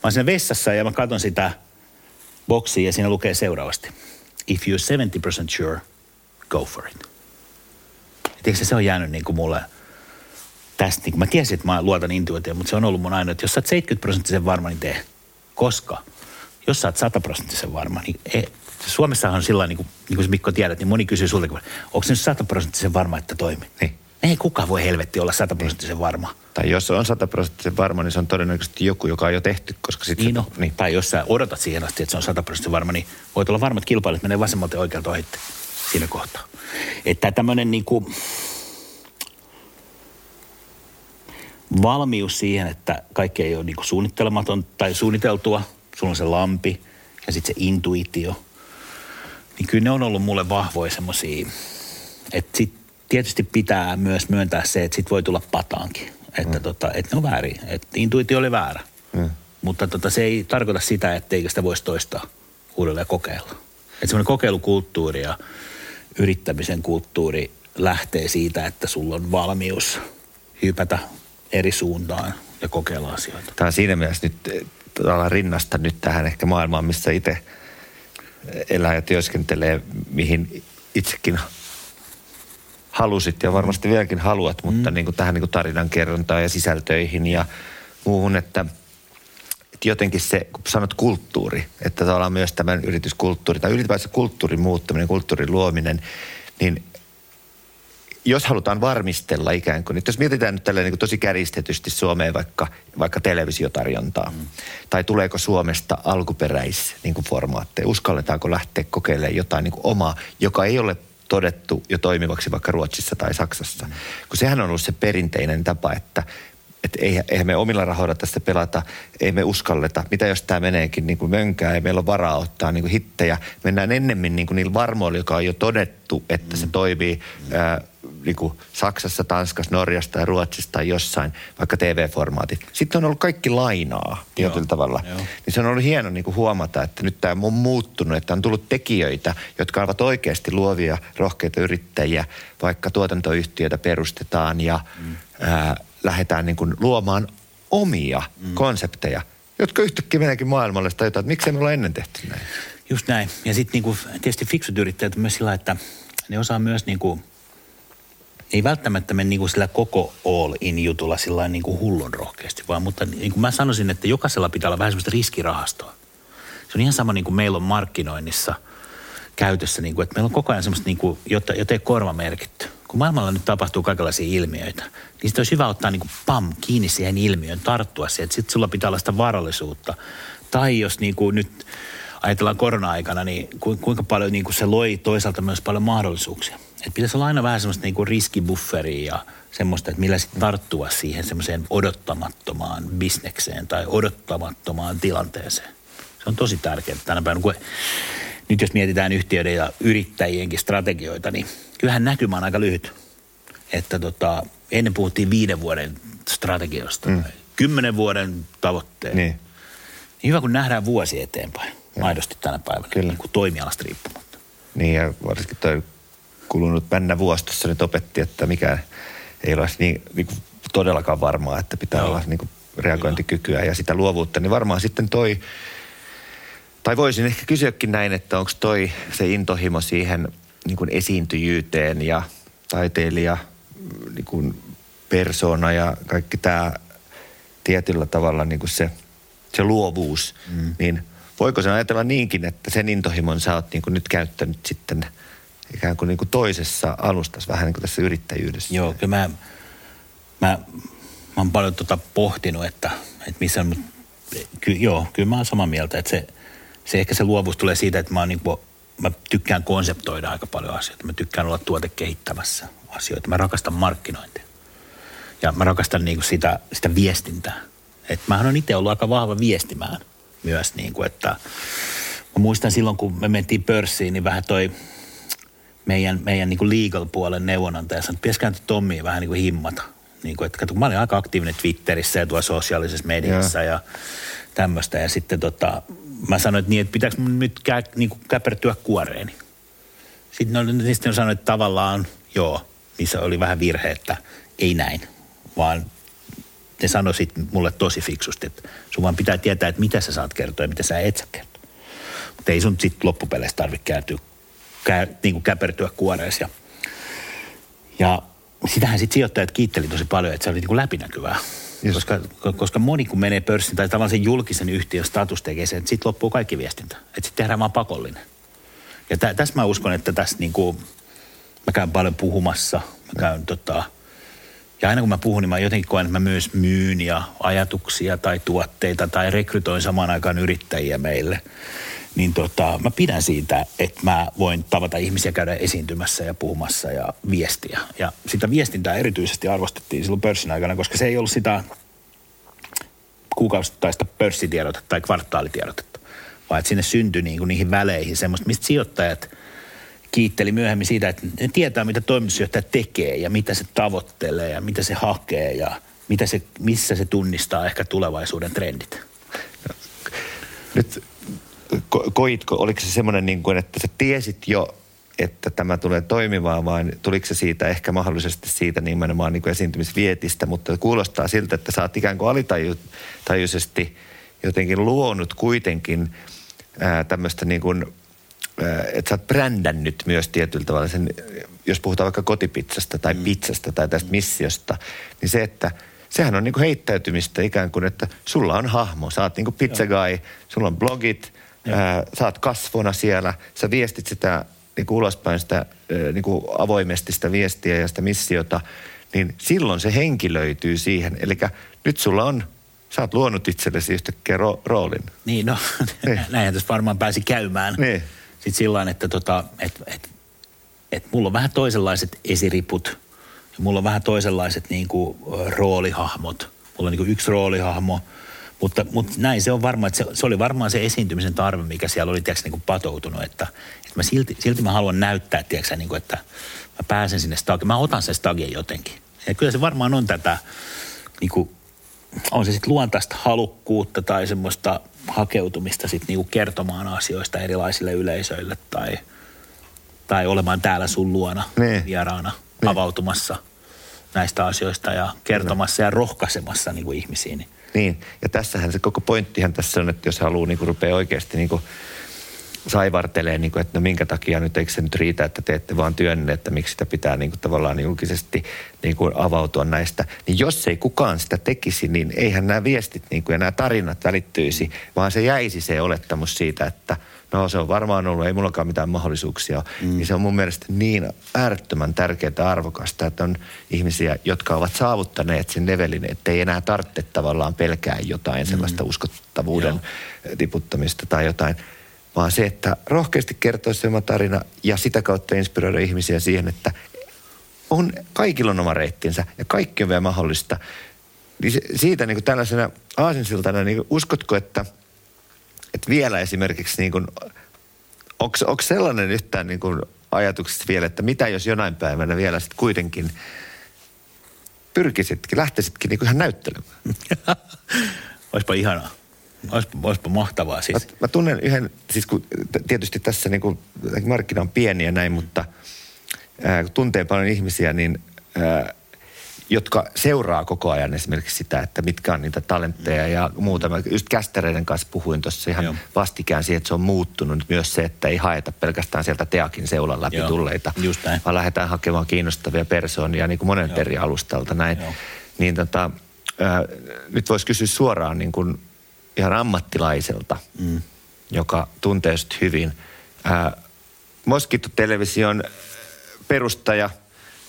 oon siinä vessassa ja mä katson sitä boksia ja siinä lukee seuraavasti. If you're 70% sure, go for it. Tiedätkö, se on jäänyt niin kuin mulle tästä. Niin mä tiesin, että mä luotan intuitioon, mutta se on ollut mun aina, että jos sä oot 70 prosenttisen varma, niin tee. Koska jos sä oot 100 prosenttisen varma, niin ei. Suomessa on sillä niin kuin, niin kuin Mikko tiedät, niin moni kysyy sulta, onko se nyt 100 prosenttisen varma, että toimii? Niin. Ei kukaan voi helvetti olla sataprosenttisen varma. Tai jos on sataprosenttisen varma, niin se on todennäköisesti joku, joka on jo tehty, koska sitten... Niin, no, niin. Tai jos sä odotat siihen asti, että se on sataprosenttisen varma, niin voit olla varma, että kilpailijat menee vasemmalta ja oikealta ohitte siinä kohtaa. Että tämmöinen niin kuin valmius siihen, että kaikki ei ole niin kuin suunnittelematon tai suunniteltua. Sulla on se lampi ja sitten se intuitio. Niin kyllä ne on ollut mulle vahvoja semmoisia, että sit tietysti pitää myös myöntää se, että sit voi tulla pataankin. Että, mm. tota, että ne on väärin, että intuitio oli väärä. Mm. Mutta tota, se ei tarkoita sitä, etteikö sitä voisi toistaa uudelleen kokeilla. Että semmoinen kokeilukulttuuri ja yrittämisen kulttuuri lähtee siitä, että sulla on valmius hypätä eri suuntaan ja kokeilla asioita. Tämä on siinä mielessä nyt tavallaan rinnasta nyt tähän ehkä maailmaan, missä itse elää ja työskentelee, mihin itsekin halusit ja varmasti vieläkin haluat, mutta mm. niin kuin tähän niin kuin tarinan kerrontaan ja sisältöihin ja muuhun, että, että jotenkin se, kun sanot kulttuuri, että tavallaan myös tämän yrityskulttuuri tai ylipäänsä kulttuurin muuttaminen, kulttuurin luominen, niin jos halutaan varmistella ikään kuin, että jos mietitään nyt tälleen niin tosi käristetysti Suomeen vaikka, vaikka televisiotarjontaa, mm. tai tuleeko Suomesta alkuperäis niin kuin formaatteja, uskalletaanko lähteä kokeilemaan jotain niin kuin omaa, joka ei ole todettu jo toimivaksi vaikka Ruotsissa tai Saksassa. Kun sehän on ollut se perinteinen tapa, että että eihän me omilla rahoilla tästä pelata, ei me uskalleta. Mitä jos tämä meneekin niin kuin mönkää, ei meillä ole varaa ottaa niin kuin hittejä. Mennään ennemmin niin kuin niillä varmoilla, joka on jo todettu, että se mm. toimii ää, niin kuin Saksassa, Tanskassa, Norjasta ja Ruotsista tai jossain, vaikka TV-formaatit. Sitten on ollut kaikki lainaa tietyllä tavalla. Joo. Niin se on ollut hieno niin kuin huomata, että nyt tämä on muuttunut, että on tullut tekijöitä, jotka ovat oikeasti luovia, rohkeita yrittäjiä, vaikka tuotantoyhtiöitä perustetaan ja mm. ää, lähdetään niin kuin luomaan omia mm. konsepteja, jotka yhtäkkiä meneekin maailmalle tai jotain, että miksei me olla ennen tehty näin. Just näin. Ja sitten niin tietysti fiksut yrittäjät myös sillä, että ne osaa myös niin kuin, ei välttämättä mene niin kuin sillä koko all in jutulla sillä niin kuin hullun rohkeasti, vaan mutta niin kuin mä sanoisin, että jokaisella pitää olla vähän semmoista riskirahastoa. Se on ihan sama niin kuin meillä on markkinoinnissa käytössä, niin kuin, että meillä on koko ajan semmoista, niin kuin, jota, jota ei korva merkitty kun maailmalla nyt tapahtuu kaikenlaisia ilmiöitä, niin sitten olisi hyvä ottaa niin kuin pam kiinni siihen ilmiöön, tarttua siihen, sitten sulla pitää olla sitä varallisuutta. Tai jos niin kuin nyt ajatellaan korona-aikana, niin kuinka paljon niin kuin se loi toisaalta myös paljon mahdollisuuksia. Että pitäisi olla aina vähän semmoista niin riskibufferia ja semmoista, että millä sitten tarttua siihen semmoiseen odottamattomaan bisnekseen tai odottamattomaan tilanteeseen. Se on tosi tärkeää tänä päivänä, kun nyt jos mietitään yhtiöiden ja yrittäjienkin strategioita, niin kyllähän näkymä on aika lyhyt. Että tota, ennen puhuttiin viiden vuoden strategioista, mm. kymmenen vuoden tavoitteet. Niin. niin. Hyvä, kun nähdään vuosi eteenpäin, ja. aidosti tänä päivänä, Kyllä. niin kuin toimialasta riippumatta. Niin, ja varsinkin toi kulunut männä vuosi tuossa nyt opetti, että mikä ei ole niin, niin kuin todellakaan varmaa, että pitää Joo. olla niin kuin reagointikykyä ja sitä luovuutta, niin varmaan sitten toi, tai voisin ehkä kysyäkin näin, että onko toi se intohimo siihen niin kuin esiintyjyyteen ja taiteilija niin kuin persona ja kaikki tämä tietyllä tavalla niin kuin se, se luovuus, mm. niin voiko se ajatella niinkin, että sen intohimon sä oot niin kuin nyt käyttänyt sitten ikään kuin, niin kuin toisessa alustassa, vähän niin kuin tässä yrittäjyydessä? Joo, kyllä mä, mä, mä oon paljon tota pohtinut, että, että missä, ky, joo, kyllä mä oon samaa mieltä, että se, se ehkä se luovuus tulee siitä, että mä oon niin kuin, mä tykkään konseptoida aika paljon asioita. Mä tykkään olla tuotekehittämässä asioita. Mä rakastan markkinointia. Ja mä rakastan niin kuin sitä, sitä viestintää. Et mähän on itse ollut aika vahva viestimään myös, niin kuin, että mä muistan silloin, kun me mentiin pörssiin, niin vähän toi meidän, meidän niin legal-puolen neuvonantaja sanoi, että pitäisikö Tommia vähän niin kuin himmata. Niin kuin, että kato, mä olin aika aktiivinen Twitterissä ja tuolla sosiaalisessa mediassa ja, ja tämmöistä. Ja sitten tota, mä sanoin, että, niin, että pitääkö mun nyt kä, niin kuin käpertyä kuoreeni. Sitten on, niin sitten on sanonut, että tavallaan joo, missä oli vähän virhe, että ei näin, vaan ne sanoi sitten mulle tosi fiksusti, että sun vaan pitää tietää, että mitä sä saat kertoa ja mitä sä et saa kertoa. Mutta ei sun sitten loppupeleissä tarvitse kääntyä, kä, niin kuin käpertyä kuoreessa. Ja, ja sitähän sitten sijoittajat kiitteli tosi paljon, että se oli niin kuin läpinäkyvää. Koska, koska moni kun menee pörssin tai tavallaan sen julkisen yhtiön status tekee sen, että sitten loppuu kaikki viestintä. Että sitten tehdään vaan pakollinen. Ja tä, tässä mä uskon, että tässä niin kuin, mä käyn paljon puhumassa. Mä käyn tota, ja aina kun mä puhun, niin mä jotenkin koen, että mä myös myyn ja ajatuksia tai tuotteita tai rekrytoin samaan aikaan yrittäjiä meille. Niin tota, mä pidän siitä, että mä voin tavata ihmisiä, käydä esiintymässä ja puhumassa ja viestiä. Ja sitä viestintää erityisesti arvostettiin silloin pörssin aikana, koska se ei ollut sitä kuukausittaista pörssitiedotetta tai kvartaalitiedotetta, vaan että sinne syntyi niin kuin niihin väleihin semmoista, mistä sijoittajat – kiitteli myöhemmin siitä, että ne tietää, mitä toimitusjohtaja tekee ja mitä se tavoittelee ja mitä se hakee ja mitä se, missä se tunnistaa ehkä tulevaisuuden trendit. Nyt ko- koitko, oliko se semmoinen, niin kuin, että sä tiesit jo, että tämä tulee toimimaan, vai tuliko se siitä ehkä mahdollisesti siitä nimenomaan niin kuin esiintymisvietistä, mutta kuulostaa siltä, että sä oot ikään kuin alitajuisesti jotenkin luonut kuitenkin ää, tämmöistä niin kuin että sä oot brändännyt myös tietyllä tavalla sen, jos puhutaan vaikka kotipizzasta tai mm. pizzasta tai tästä missiosta, niin se, että sehän on niin kuin heittäytymistä ikään kuin, että sulla on hahmo, sä oot niin kuin pizza guy, sulla on blogit, ää, sä oot kasvona siellä, sä viestit sitä niin kuin ulospäin sitä niin kuin avoimesti sitä viestiä ja sitä missiota, niin silloin se henkilöityy siihen. Eli nyt sulla on sä oot luonut itsellesi yhtäkkiä ro- roolin. Niin, no niin. näinhän tässä varmaan pääsi käymään. Niin sitten sillä että tota, et, et, et mulla on vähän toisenlaiset esiriput ja mulla on vähän toisenlaiset niin kuin, roolihahmot. Mulla on niin kuin yksi roolihahmo, mutta, mutta näin se on varmaan, että se, se oli varmaan se esiintymisen tarve, mikä siellä oli tiedätkö, niin kuin patoutunut, että, että mä silti, silti mä haluan näyttää, tiedätkö, niin kuin, että mä pääsen sinne stagiin, mä otan sen stagin jotenkin. Ja kyllä se varmaan on tätä, niin kuin, on se sitten luontaista halukkuutta tai semmoista – hakeutumista sit niinku kertomaan asioista erilaisille yleisöille tai, tai olemaan täällä sun luona niin. vieraana niin. avautumassa näistä asioista ja kertomassa niin. ja rohkaisemassa niinku ihmisiin. Niin, ja tässähän se koko pointtihan tässä on, että jos haluaa niinku rupea oikeasti niinku saivartelee, niin kuin, että no minkä takia nyt eikö se nyt riitä, että teette vaan työnne, että miksi sitä pitää niin kuin, tavallaan julkisesti niin kuin, avautua näistä. Niin jos ei kukaan sitä tekisi, niin eihän nämä viestit niin kuin, ja nämä tarinat välittyisi, vaan se jäisi se olettamus siitä, että no se on varmaan ollut, ei mullakaan mitään mahdollisuuksia. Mm. Niin se on mun mielestä niin äärettömän tärkeää arvokasta, että on ihmisiä, jotka ovat saavuttaneet sen levelin, että ei enää tarvitse tavallaan pelkää jotain sellaista mm. uskottavuuden Joo. tiputtamista tai jotain – vaan se, että rohkeasti kertoa se oma tarina ja sitä kautta inspiroida ihmisiä siihen, että on, kaikilla on oma reittinsä ja kaikki on vielä mahdollista. Niin siitä niin kuin tällaisena aasinsiltana, niin uskotko, että, että vielä esimerkiksi, niin kuin, onko, sellainen yhtään niin kuin ajatuksesta vielä, että mitä jos jonain päivänä vielä sitten kuitenkin pyrkisitkin, lähtisitkin niin kuin ihan näyttelemään? Olisipa ihanaa. Olisipa, olisipa mahtavaa siis. Mä, mä tunnen yhden, siis kun tietysti tässä niin kuin, markkina on pieni ja näin, mutta ää, kun tuntee paljon ihmisiä, niin ää, jotka seuraa koko ajan esimerkiksi sitä, että mitkä on niitä talentteja ja muuta. Mä just kästereiden kanssa puhuin tuossa ihan Joo. vastikään siihen, että se on muuttunut myös se, että ei haeta pelkästään sieltä Teakin seulan läpi Joo. tulleita, just näin. vaan lähdetään hakemaan kiinnostavia persoonia niin kuin monen Joo. eri alustalta näin. Joo. Niin tota, äh, nyt voisi kysyä suoraan niin kuin ihan ammattilaiselta, mm. joka tuntee hyvin. Äh, Moskitto-television perustaja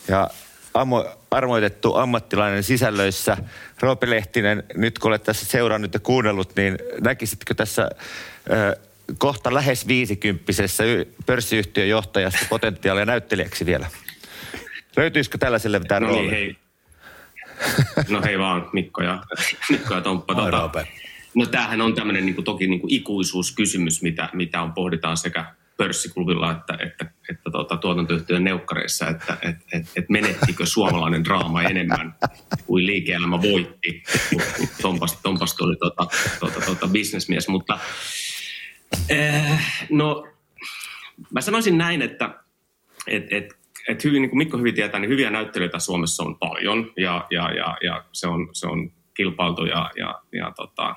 ja ammo, armoitettu ammattilainen sisällöissä. Roope Lehtinen, nyt kun olet tässä seurannut ja kuunnellut, niin näkisitkö tässä ö, kohta lähes viisikymppisessä pörssiyhtiön johtajasta potentiaalia näyttelijäksi vielä? Löytyisikö tällaiselle mitään no niin, hei. No hei vaan, Mikko ja, Mikko ja Tomppa. Tuota, no tämähän on tämmöinen niin kuin, toki niin kuin ikuisuuskysymys, mitä, mitä on pohditaan sekä pörssiklubilla että, että, että tuota, tuotantoyhtiön neukkareissa, että et, et, et menettikö suomalainen draama enemmän kuin liike-elämä voitti, Tompas, Tompas tuli tuota, tuota, tuota, bisnesmies. Mutta äh, no, mä sanoisin näin, että et, et, et hyvin, niin kuin Mikko hyvin tietää, niin hyviä näyttelijöitä Suomessa on paljon ja, ja, ja, ja se, on, se on kilpailtu ja, ja, ja tota,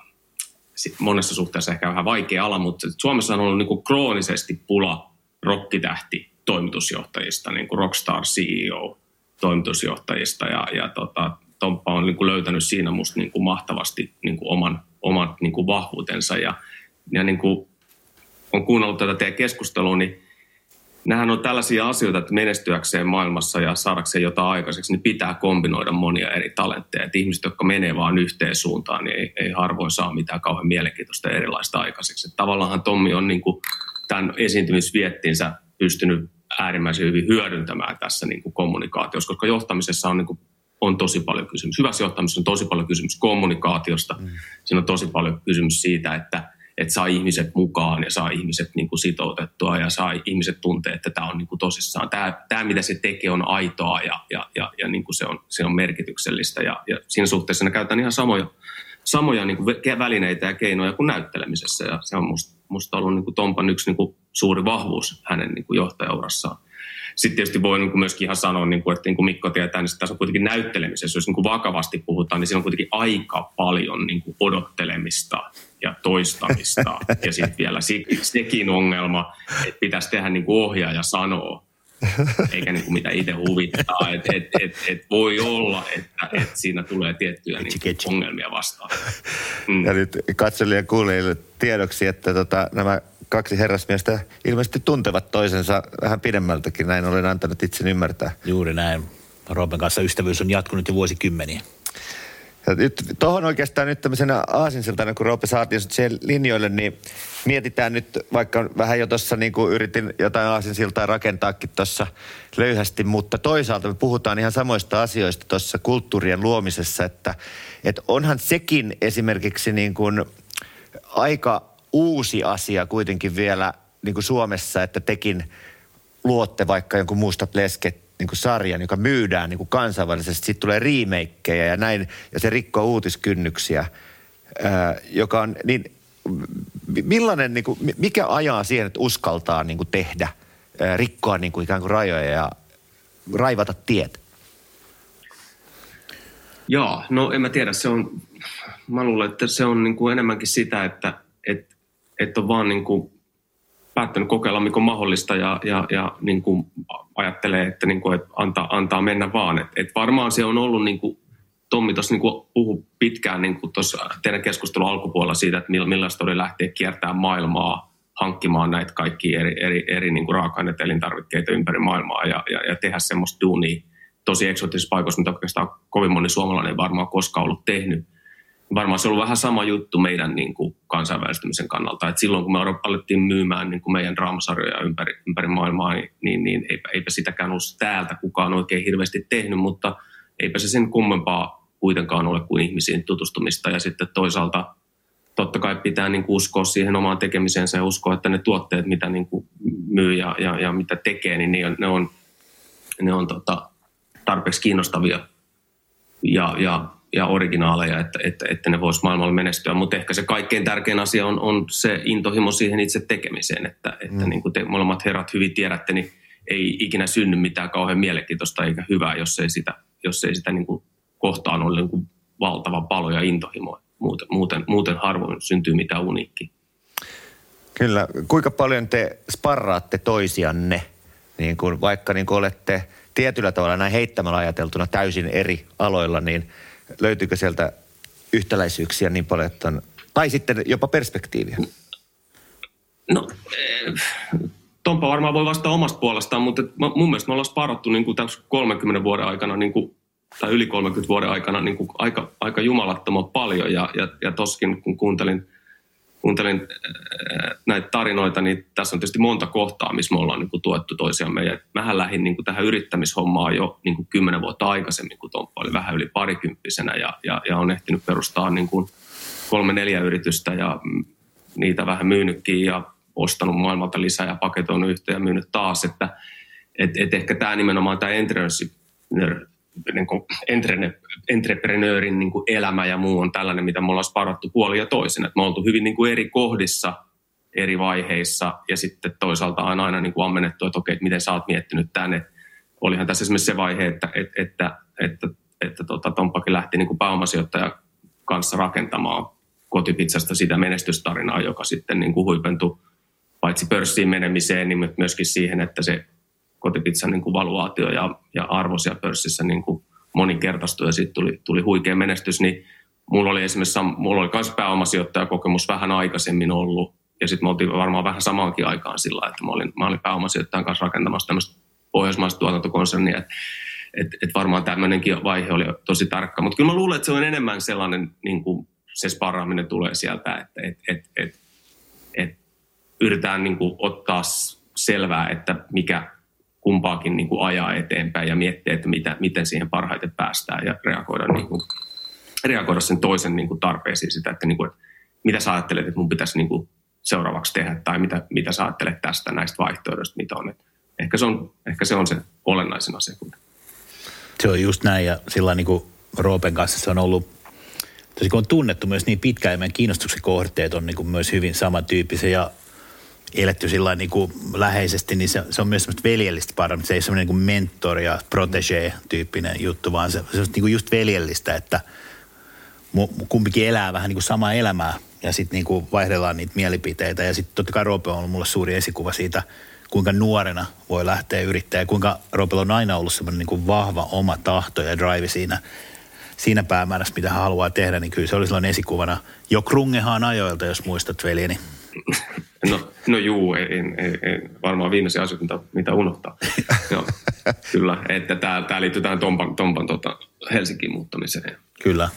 monessa suhteessa ehkä vähän vaikea ala, mutta Suomessa on ollut niin kuin kroonisesti pula rokkitähti toimitusjohtajista, niin kuin Rockstar CEO toimitusjohtajista ja, ja tota, Tomppa on niin kuin löytänyt siinä musta niin kuin mahtavasti niin kuin oman, oman niin kuin vahvuutensa ja, ja niin kuin on kuunnellut tätä teidän keskustelua, niin nämähän on tällaisia asioita, että menestyäkseen maailmassa ja saadakseen jotain aikaiseksi, niin pitää kombinoida monia eri talentteja. Että ihmiset, jotka menee vaan yhteen suuntaan, niin ei, ei harvoin saa mitään kauhean mielenkiintoista erilaista aikaiseksi. Tavallaan Tommi on niin kuin tämän esiintymisviettinsä pystynyt äärimmäisen hyvin hyödyntämään tässä niin kuin kommunikaatiossa, koska johtamisessa on, niin kuin, on tosi paljon kysymys. Hyvässä johtamisessa on tosi paljon kysymys kommunikaatiosta. Mm. Siinä on tosi paljon kysymys siitä, että – että saa ihmiset mukaan ja saa ihmiset niin kuin sitoutettua ja saa ihmiset tuntee, että tämä on niin kuin tosissaan. Tämä, tämä, mitä se tekee, on aitoa ja, ja, ja, ja niin kuin se, on, se on merkityksellistä. Ja, ja siinä suhteessa ne käytetään ihan samoja, samoja niin kuin välineitä ja keinoja kuin näyttelemisessä. Ja se on musta, musta ollut niin kuin Tompan yksi niin kuin suuri vahvuus hänen niin kuin johtajaurassaan. Sitten tietysti voi niin kuin myöskin ihan sanoa, niin kuin, että niin kuin Mikko tietää, niin tässä on kuitenkin näyttelemisessä, jos niin kuin vakavasti puhutaan, niin siinä on kuitenkin aika paljon niin kuin odottelemista ja toistamista. ja sitten vielä sekin ongelma, että pitäisi tehdä niin kuin ohjaaja sanoo, eikä niin kuin mitä itse huvittaa. Et, et, et, et voi olla, että et siinä tulee tiettyjä niin ongelmia vastaan. Mm. Ja nyt katsojille ja kuulijoille tiedoksi, että tota, nämä kaksi herrasmiestä ilmeisesti tuntevat toisensa vähän pidemmältäkin. Näin olen antanut itse ymmärtää. Juuri näin. Roopen kanssa ystävyys on jatkunut jo vuosikymmeniä. Tuohon oikeastaan nyt tämmöisenä aasinsiltana, kun Roope saatiin siihen linjoille, niin mietitään nyt, vaikka vähän jo tuossa niin kuin yritin jotain aasinsiltaa rakentaakin tuossa löyhästi, mutta toisaalta me puhutaan ihan samoista asioista tuossa kulttuurien luomisessa, että, että onhan sekin esimerkiksi niin kuin aika uusi asia kuitenkin vielä niin kuin Suomessa, että tekin luotte vaikka jonkun muustat lesket niin kuin sarjan, joka myydään niin kuin kansainvälisesti. Sitten tulee remakeja ja näin, ja se rikkoo uutiskynnyksiä, ää, joka on niin, millainen, niin kuin, mikä ajaa siihen, että uskaltaa niin kuin tehdä, ää, rikkoa niin kuin ikään kuin rajoja ja raivata tiet? Joo, no en mä tiedä, se on, mä luulen, että se on niin kuin enemmänkin sitä, että et, et on vaan niin kuin päättänyt kokeilla, mikä on mahdollista ja, ja, ja niin kuin ajattelee, että, niin kuin, että antaa, antaa mennä vaan. Et, et varmaan se on ollut, niin kuin, Tommi tuossa niin puhu pitkään niin kuin tuossa teidän keskustelun alkupuolella siitä, että millaista oli lähteä kiertämään maailmaa, hankkimaan näitä kaikki eri, eri, eri niin kuin raaka-aineita elintarvikkeita ympäri maailmaa ja, ja, ja tehdä semmoista duunia tosi eksoottisissa paikoissa, mitä oikeastaan kovin moni suomalainen ei varmaan koskaan ollut tehnyt – varmaan se on ollut vähän sama juttu meidän niin kuin kansainvälistymisen kannalta. Et silloin kun me alettiin myymään niin kuin meidän draamasarjoja ympäri, ympäri maailmaa, niin, niin, niin eipä, eipä sitäkään ollut täältä kukaan oikein hirveästi tehnyt, mutta eipä se sen kummempaa kuitenkaan ole kuin ihmisiin tutustumista. Ja sitten toisaalta totta kai pitää niin kuin uskoa siihen omaan tekemisensä ja uskoa, että ne tuotteet, mitä niin kuin myy ja, ja, ja mitä tekee, niin ne on, ne on, ne on tota, tarpeeksi kiinnostavia ja, ja ja originaaleja, että, että, että ne voisi maailmalla menestyä. Mutta ehkä se kaikkein tärkein asia on, on se intohimo siihen itse tekemiseen, että, että mm. niin kuin te molemmat herrat hyvin tiedätte, niin ei ikinä synny mitään kauhean mielenkiintoista eikä hyvää, jos ei sitä, jos ei sitä niin kuin kohtaan ole niin kuin valtava palo ja intohimo. Muuten, muuten, muuten harvoin syntyy mitään uniikki. Kyllä. Kuinka paljon te sparraatte toisianne, niin kuin vaikka niin kuin olette tietyllä tavalla näin heittämällä ajateltuna täysin eri aloilla, niin löytyykö sieltä yhtäläisyyksiä niin paljon, että on, tai sitten jopa perspektiiviä? No, eh, Tompa varmaan voi vastata omasta puolestaan, mutta mun mielestä me ollaan sparrattu niin kuin 30 vuoden aikana, niin kuin, tai yli 30 vuoden aikana niin kuin aika, aika jumalattoman paljon. Ja, ja, ja toskin kun kuuntelin, kuuntelin eh, näitä tarinoita, niin tässä on tietysti monta kohtaa, missä me ollaan niin kuin tuettu toisiamme. Ja mähän lähdin niin kuin tähän yrittämishommaan jo niin kuin 10 vuotta aikaisemmin, kun Tomppa oli vähän yli parikymppisenä ja, ja, ja on ehtinyt perustaa niin kuin kolme neljä yritystä ja niitä vähän myynytkin ja ostanut maailmalta lisää ja paketoinut yhteen ja myynyt taas, että et, et ehkä tämä nimenomaan tämä niin entrepreneurin niin kuin elämä ja muu on tällainen, mitä me ollaan sparattu puoli ja toisin. Et me oltu hyvin niin kuin eri kohdissa, eri vaiheissa ja sitten toisaalta on aina niin kuin ammennettu, että okei, että miten sä oot miettinyt tänne. Olihan tässä esimerkiksi se vaihe, että, että, että, että, että tota, lähti niin kuin pääomasijoittajan kanssa rakentamaan kotipizzasta sitä menestystarinaa, joka sitten niin kuin huipentui paitsi pörssiin menemiseen, niin myöskin siihen, että se kotipizzan niin kuin valuaatio ja, ja arvo siellä pörssissä niin kuin moninkertaistui ja siitä tuli, tuli huikea menestys, niin mulla oli esimerkiksi mulla oli myös pääomasijoittajakokemus vähän aikaisemmin ollut ja sitten me oltiin varmaan vähän samaankin aikaan sillä että mä olin, mä olin pääomasijoittajan kanssa rakentamassa tämmöistä pohjoismaista tuotantokonsernia, että et, et varmaan tämmöinenkin vaihe oli tosi tarkka. Mutta kyllä mä luulen, että se on enemmän sellainen, niin kuin se sparraaminen tulee sieltä, että et, et, et, et yritetään niin kuin ottaa selvää, että mikä kumpaakin niin kuin ajaa eteenpäin ja miettiä, että mitä, miten siihen parhaiten päästään ja reagoida, niin kuin, reagoida sen toisen niin kuin tarpeisiin sitä, että, niin kuin, että mitä sä ajattelet, että mun pitäisi niin kuin seuraavaksi tehdä tai mitä, mitä sä ajattelet tästä näistä vaihtoehdoista, mitä on. Että ehkä, se on ehkä se on se olennaisin asia. Se on just näin ja sillä niin kuin Roopen kanssa se on ollut tosi kun on tunnettu myös niin pitkään ja meidän kiinnostuksen kohteet on niin kuin myös hyvin samantyyppisiä ja eletty sillä niin kuin läheisesti, niin se, se on myös semmoista veljellistä paremmin. Se ei semmoinen niin mentor ja protege-tyyppinen juttu, vaan se, se on niin kuin just veljellistä, että kumpikin elää vähän niin kuin samaa elämää ja sitten niin kuin vaihdellaan niitä mielipiteitä. Ja sitten totta kai Roope on ollut mulle suuri esikuva siitä, kuinka nuorena voi lähteä yrittämään ja kuinka Roopella on aina ollut semmoinen niin kuin vahva oma tahto ja drive siinä, siinä päämäärässä, mitä hän haluaa tehdä, niin kyllä se oli silloin esikuvana jo Krungehaan ajoilta, jos muistat veljeni. No, no juu, ei, ei, ei, varmaan viimeisiä asioita, mitä, mitä unohtaa. Joo, kyllä, että tämä, liittyy tähän Tompan, Tompan tota, Helsinkiin muuttamiseen. Kyllä.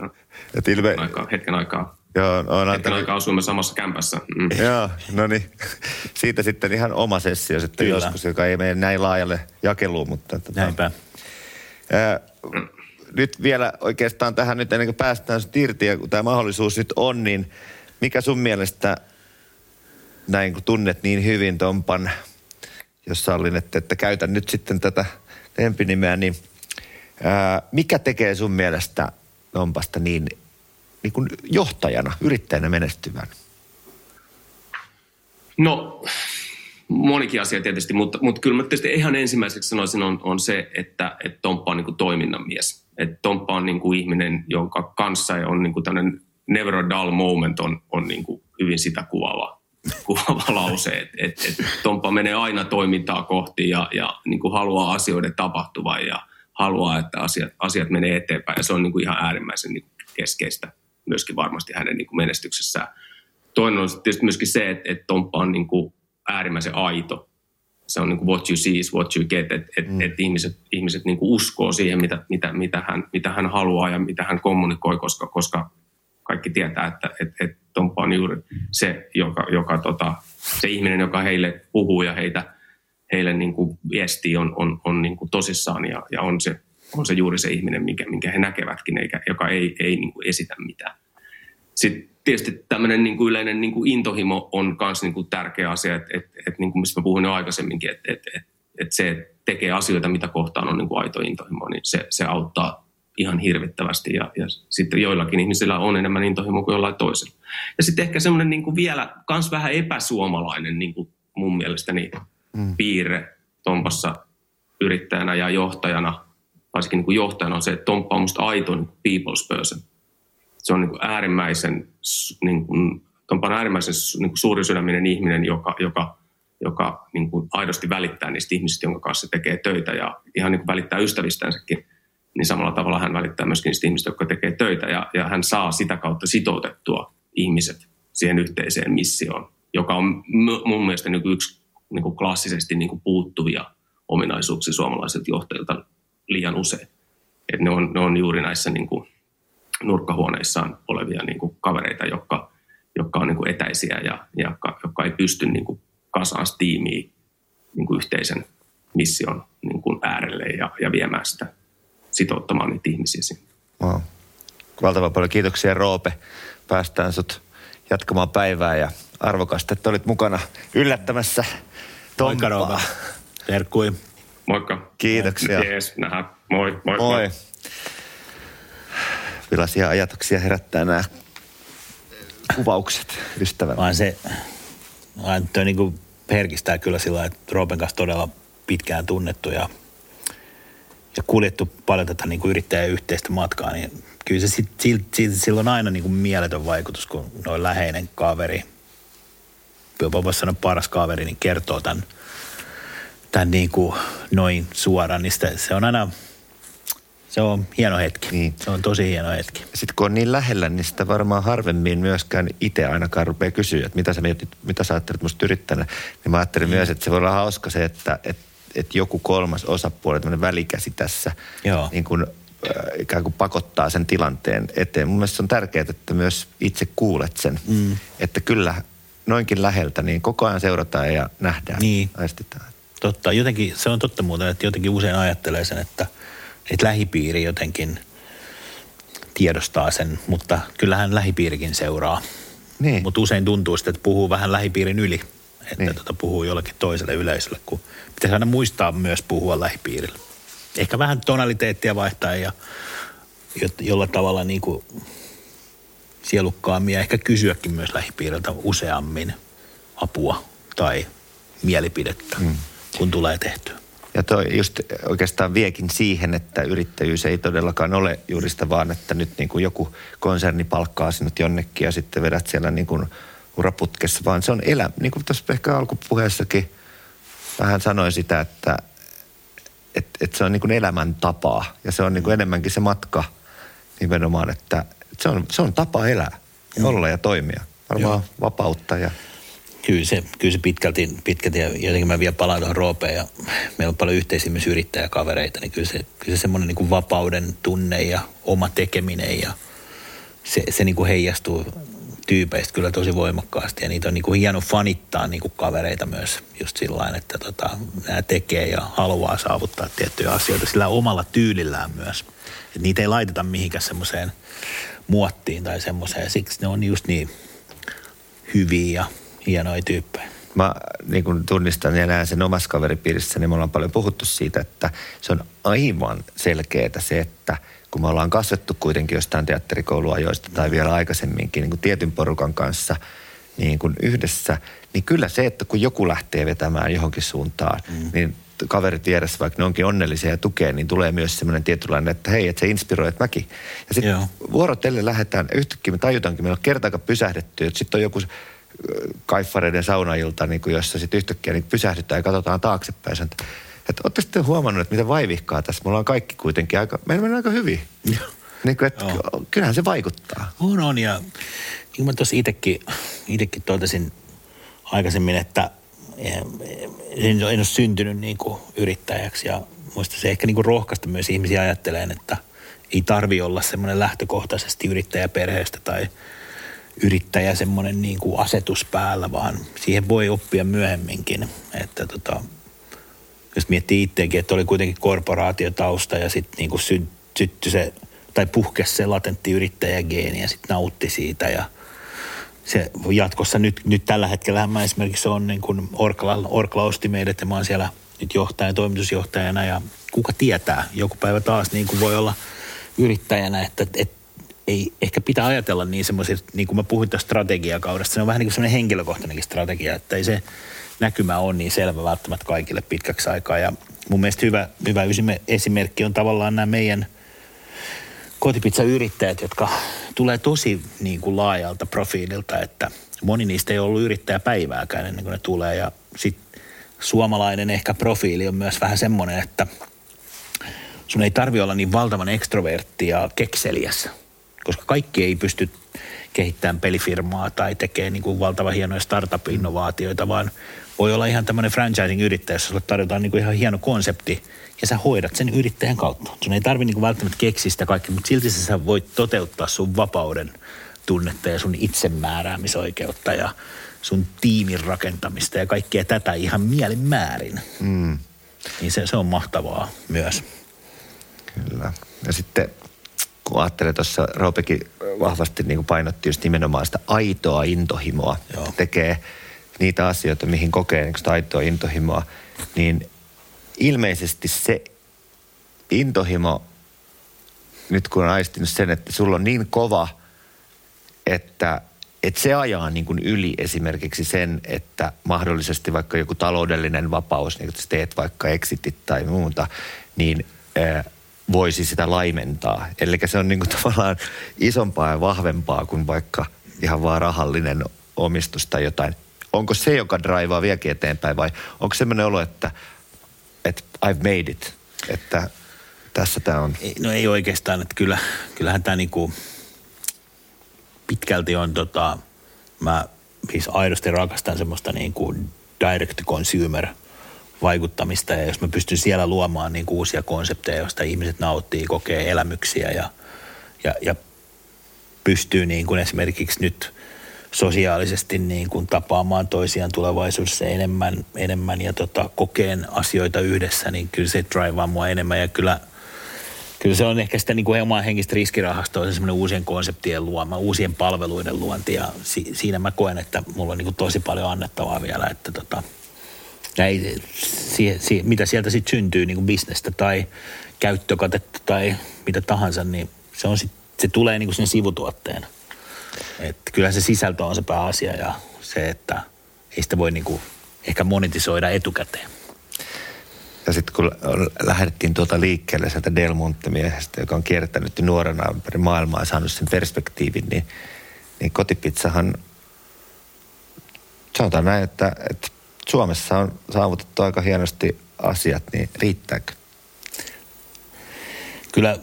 No. Et ilme... hetken aikaa, hetken aikaa. Joo, on hetken aikaa asuimme samassa kämpässä. Mm. Joo, no niin. Siitä sitten ihan oma sessio sitten Kyllä. joskus, joka ei mene näin laajalle jakeluun, mutta... Tota, Näinpä. Ää, nyt vielä oikeastaan tähän nyt ennen kuin päästään irti ja kun tämä mahdollisuus nyt on, niin mikä sun mielestä näin kun tunnet niin hyvin Tompan, jos sallin, että, että käytän nyt sitten tätä lempinimeä, niin ää, mikä tekee sun mielestä Tompasta niin, niin kuin johtajana, yrittäjänä menestyvän? No, monikin asia tietysti, mutta, mutta kyllä mä tietysti ihan ensimmäiseksi sanoisin on, on se, että, että Tomppa on niin toiminnan mies. Että Tomppa on niin kuin ihminen, jonka kanssa on niin kuin tämmöinen never a dull moment on, on niin kuin hyvin sitä kuvaava kuvaava lause, että et, et Tompa menee aina toimintaa kohti ja, ja niin kuin haluaa asioiden tapahtuvan ja haluaa, että asiat, asiat menee eteenpäin ja se on niin kuin ihan äärimmäisen niin kuin keskeistä myöskin varmasti hänen niin kuin menestyksessään. Toinen on tietysti myöskin se, että, että Tomppa on niin kuin äärimmäisen aito. Se on niin kuin what you see is what you get, että et, mm. et ihmiset, ihmiset niin kuin uskoo siihen, mitä, mitä, mitä, hän, mitä hän haluaa ja mitä hän kommunikoi, koska, koska kaikki tietää, että, että, että Tomppa on juuri se, joka, joka tota, se ihminen, joka heille puhuu ja heitä, heille niin kuin viestii, on, on, on niin kuin tosissaan ja, ja on, se, on se juuri se ihminen, minkä, minkä he näkevätkin, eikä, joka ei, ei niin kuin esitä mitään. Sitten tietysti tämmöinen niin kuin yleinen niin kuin intohimo on myös niin tärkeä asia, että, että, että niin kuin mistä mä puhuin jo aikaisemminkin, että, että, että, että se tekee asioita, mitä kohtaan on niin kuin aito intohimo, niin se, se auttaa ihan hirvittävästi ja, ja sitten joillakin ihmisillä on enemmän intohimo kuin jollain toisella. Ja sitten ehkä semmoinen niin vielä kans vähän epäsuomalainen niin kuin mun mielestäni mm. piirre Tompassa yrittäjänä ja johtajana varsinkin niin kuin johtajana on se, että Tomppa on musta aito niin people's person. Se on niin kuin äärimmäisen, niin kuin, Tomppa on äärimmäisen niin kuin suurisydäminen ihminen, joka, joka, joka niin kuin aidosti välittää niistä ihmisistä, jonka kanssa se tekee töitä ja ihan niin kuin välittää ystävistänsäkin. Niin samalla tavalla hän välittää myöskin niistä ihmisistä, jotka tekee töitä ja, ja hän saa sitä kautta sitoutettua ihmiset siihen yhteiseen missioon, joka on mun mielestä niin yksi niin kuin klassisesti niin kuin puuttuvia ominaisuuksia suomalaisilta johtajilta liian usein. Et ne, on, ne on juuri näissä niin kuin nurkkahuoneissaan olevia niin kuin kavereita, jotka, jotka on niin kuin etäisiä ja, ja jotka ei pysty niin kuin kasaan tiimiä niin yhteisen mission niin kuin äärelle ja, ja viemään sitä sitouttamaan niitä ihmisiä sinne. Wow. Valtavan paljon kiitoksia Roope. Päästään sut jatkamaan päivää ja arvokasta, että olit mukana yllättämässä Tomppaa. Moikka Roope. Terkkui. Moikka. Kiitoksia. Jees, nähdään. Moi, moi. Moi. moi. Millaisia ajatuksia herättää nämä kuvaukset ystävällä? Vaan se, vaan toi niinku herkistää kyllä sillä että Roopen kanssa todella pitkään tunnettu ja, ja kuljettu paljon tätä niin kuin yrittäjän yhteistä matkaa, niin kyllä se sit, sit, sit, sillä on aina niin kuin mieletön vaikutus, kun noin läheinen kaveri, jopa voisi sanoa paras kaveri, niin kertoo tämän – tämän niin kuin noin suoraan, niin sitä, se on aina, se on hieno hetki. Niin. Se on tosi hieno hetki. Sitten kun on niin lähellä, niin sitä varmaan harvemmin myöskään itse ainakaan rupeaa kysyä, että mitä sä mietit, mitä sä ajattelet musta yrittäjänä. Niin mä ajattelin mm. myös, että se voi olla hauska se, että, että, että joku kolmas osapuoli, tämmöinen välikäsi tässä, Joo. niin kuin, äh, ikään kuin pakottaa sen tilanteen eteen. Mun mielestä se on tärkeää, että myös itse kuulet sen. Mm. Että kyllä noinkin läheltä, niin koko ajan seurataan ja nähdään, niin. aistitaan. Totta, jotenkin, se on totta muuten, että jotenkin usein ajattelee sen, että, että lähipiiri jotenkin tiedostaa sen, mutta kyllähän lähipiirikin seuraa. Niin. Mutta usein tuntuu sitten, että puhuu vähän lähipiirin yli, että niin. tota, puhuu jollekin toiselle yleisölle, kun pitäisi aina muistaa myös puhua lähipiirille. Ehkä vähän tonaliteettia vaihtaa ja jolla tavalla niin kuin sielukkaammin ja ehkä kysyäkin myös lähipiiriltä useammin apua tai mielipidettä. Mm kun tulee tehtyä. Ja toi just oikeastaan viekin siihen, että yrittäjyys ei todellakaan ole juuri sitä vaan, että nyt niin kuin joku konserni palkkaa sinut jonnekin ja sitten vedät siellä niin kuin uraputkessa, vaan se on elämä. Niin kuin tuossa ehkä alkupuheessakin vähän sanoin sitä, että et, et se on niin kuin elämäntapaa ja se on niin kuin enemmänkin se matka nimenomaan, että se on, se on tapa elää ja olla ja toimia. Varmaan Joo. vapautta ja Kyllä se, kyllä se pitkälti, pitkälti, ja jotenkin mä vielä palaan tuohon Roopeen, ja meillä on paljon yhteisiä myös yrittäjäkavereita, niin kyllä se, kyllä se semmoinen niin kuin vapauden tunne ja oma tekeminen, ja se, se niin kuin heijastuu tyypeistä kyllä tosi voimakkaasti, ja niitä on niin kuin hieno fanittaa niin kuin kavereita myös just sillä että tota, nämä tekee ja haluaa saavuttaa tiettyjä asioita sillä omalla tyylillään myös. Et niitä ei laiteta mihinkään semmoiseen muottiin tai semmoiseen, siksi ne on just niin hyviä ja hienoja tyyppejä. Mä niin kun tunnistan ja näen sen omassa kaveripiirissä, niin me ollaan paljon puhuttu siitä, että se on aivan selkeää se, että kun me ollaan kasvettu kuitenkin jostain teatterikouluajoista tai vielä aikaisemminkin niin kuin tietyn porukan kanssa niin kuin yhdessä, niin kyllä se, että kun joku lähtee vetämään johonkin suuntaan, mm. niin kaverit vieressä, vaikka ne onkin onnellisia ja tukee, niin tulee myös semmoinen tietynlainen, että hei, että se inspiroi, että mäkin. Ja sitten vuorotelle lähdetään, yhtäkkiä me tajutaankin, meillä on kertaakaan pysähdetty, että sitten on joku kaiffareiden saunailta, niin kuin jossa sitten yhtäkkiä niin pysähdytään ja katsotaan taaksepäin. Että, että olette sitten huomannut, että miten vaivihkaa tässä. Me ollaan kaikki kuitenkin aika, meillä menee aika hyvin. niin kuin, että Joo. kyllähän se vaikuttaa. On, on. Ja niin mä tuossa itsekin, itsekin totesin aikaisemmin, että en, en ole syntynyt niin kuin yrittäjäksi ja muista se ehkä niin kuin rohkaista myös ihmisiä ajatteleen, että ei tarvi olla semmoinen lähtökohtaisesti yrittäjäperheestä tai – yrittäjä semmoinen niin kuin asetus päällä, vaan siihen voi oppia myöhemminkin. Että tota, jos miettii itsekin, että oli kuitenkin korporaatiotausta ja sitten niin kuin sy, syttyi se, tai puhkesi se latentti yrittäjägeeni ja sitten nautti siitä ja se jatkossa nyt, nyt tällä hetkellä mä esimerkiksi on niin kuin Orkla, Orkla osti meidät ja mä oon siellä nyt johtajan, toimitusjohtajana ja kuka tietää, joku päivä taas niin kuin voi olla yrittäjänä, että, että ei ehkä pitää ajatella niin semmoisia, niin kuin mä puhuin tästä strategiakaudesta, se on vähän niin kuin semmoinen henkilökohtainenkin strategia, että ei se näkymä ole niin selvä välttämättä kaikille pitkäksi aikaa. Ja mun mielestä hyvä, hyvä esimerkki on tavallaan nämä meidän kotipizzayrittäjät, jotka tulee tosi niin kuin laajalta profiililta, että moni niistä ei ollut yrittäjä päivääkään ennen kuin ne tulee. Ja sitten suomalainen ehkä profiili on myös vähän semmoinen, että sun ei tarvi olla niin valtavan ekstrovertti ja kekseliäs, koska kaikki ei pysty kehittämään pelifirmaa tai tekee niin kuin valtavan hienoja startup-innovaatioita, vaan voi olla ihan tämmöinen franchising-yrittäjä, jossa sulle tarjotaan niin kuin ihan hieno konsepti ja sä hoidat sen yrittäjän kautta. Sun ei tarvi niin kuin välttämättä keksiä sitä kaikkea, mutta silti sä voit toteuttaa sun vapauden tunnetta ja sun itsemääräämisoikeutta ja sun tiimin rakentamista ja kaikkea tätä ihan mielin määrin. Mm. Niin se, se on mahtavaa myös. Kyllä. Ja sitten kun ajattelee tuossa, Roopekin vahvasti niin painotti just nimenomaan sitä aitoa intohimoa. Joo. Tekee niitä asioita, mihin kokee niin sitä aitoa intohimoa, niin ilmeisesti se intohimo, nyt kun on aistinut sen, että sulla on niin kova, että, että se ajaa niin kuin yli esimerkiksi sen, että mahdollisesti vaikka joku taloudellinen vapaus, niin että teet vaikka exitit tai muuta, niin äh, voisi sitä laimentaa. Eli se on niin kuin tavallaan isompaa ja vahvempaa kuin vaikka ihan vaan rahallinen omistus tai jotain. Onko se, joka draivaa vieläkin eteenpäin vai onko semmoinen olo, että, että I've made it, että tässä tämä on? No ei oikeastaan, että kyllä, kyllähän tämä niinku pitkälti on tota, mä siis aidosti rakastan semmoista niin kuin direct consumer – vaikuttamista ja jos mä pystyn siellä luomaan niin kuin uusia konsepteja, joista ihmiset nauttii, kokee elämyksiä ja, ja, ja pystyy niin kuin esimerkiksi nyt sosiaalisesti niin kuin tapaamaan toisiaan tulevaisuudessa enemmän, enemmän ja tota, kokeen asioita yhdessä, niin kyllä se drivaa mua enemmän ja kyllä, kyllä se on ehkä sitä niin kuin omaa henkistä riskirahastoa, se semmoinen uusien konseptien luoma, uusien palveluiden luonti ja si, siinä mä koen, että mulla on niin kuin tosi paljon annettavaa vielä, että tota, ei, si, si, mitä sieltä sitten syntyy, niin kuin bisnestä tai käyttökatetta tai mitä tahansa, niin se, on sit, se tulee niin kuin sen sivutuotteena. Et kyllä se sisältö on se pääasia ja se, että ei sitä voi niin kuin ehkä monetisoida etukäteen. Ja sitten kun lähdettiin tuota liikkeelle sieltä Del Monte-miehestä, joka on kiertänyt nuorena ympäri maailmaa ja saanut sen perspektiivin, niin, niin kotipizzahan, sanotaan näin, että, että Suomessa on saavutettu aika hienosti asiat, niin riittääkö? Kyllä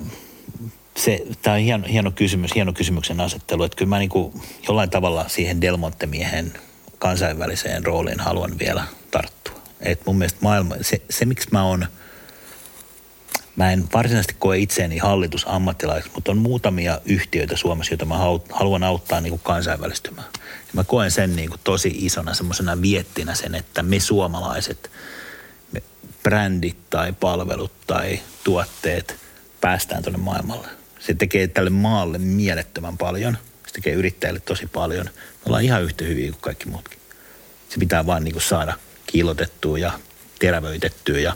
se, tämä on hieno, hieno kysymys, hieno kysymyksen asettelu, että kyllä mä niin kuin jollain tavalla siihen Delmonte-miehen kansainväliseen rooliin haluan vielä tarttua. Et mun mielestä maailma, se, se miksi mä oon, mä en varsinaisesti koe itseäni hallitusammattilaiseksi, mutta on muutamia yhtiöitä Suomessa, joita mä haluan auttaa niin kuin kansainvälistymään mä koen sen niin kuin tosi isona semmoisena viettinä sen, että me suomalaiset me brändit tai palvelut tai tuotteet päästään tuonne maailmalle. Se tekee tälle maalle mielettömän paljon. Se tekee yrittäjille tosi paljon. Me ollaan ihan yhtä hyviä kuin kaikki muutkin. Se pitää vaan niin kuin saada kiilotettua ja terävöitettyä ja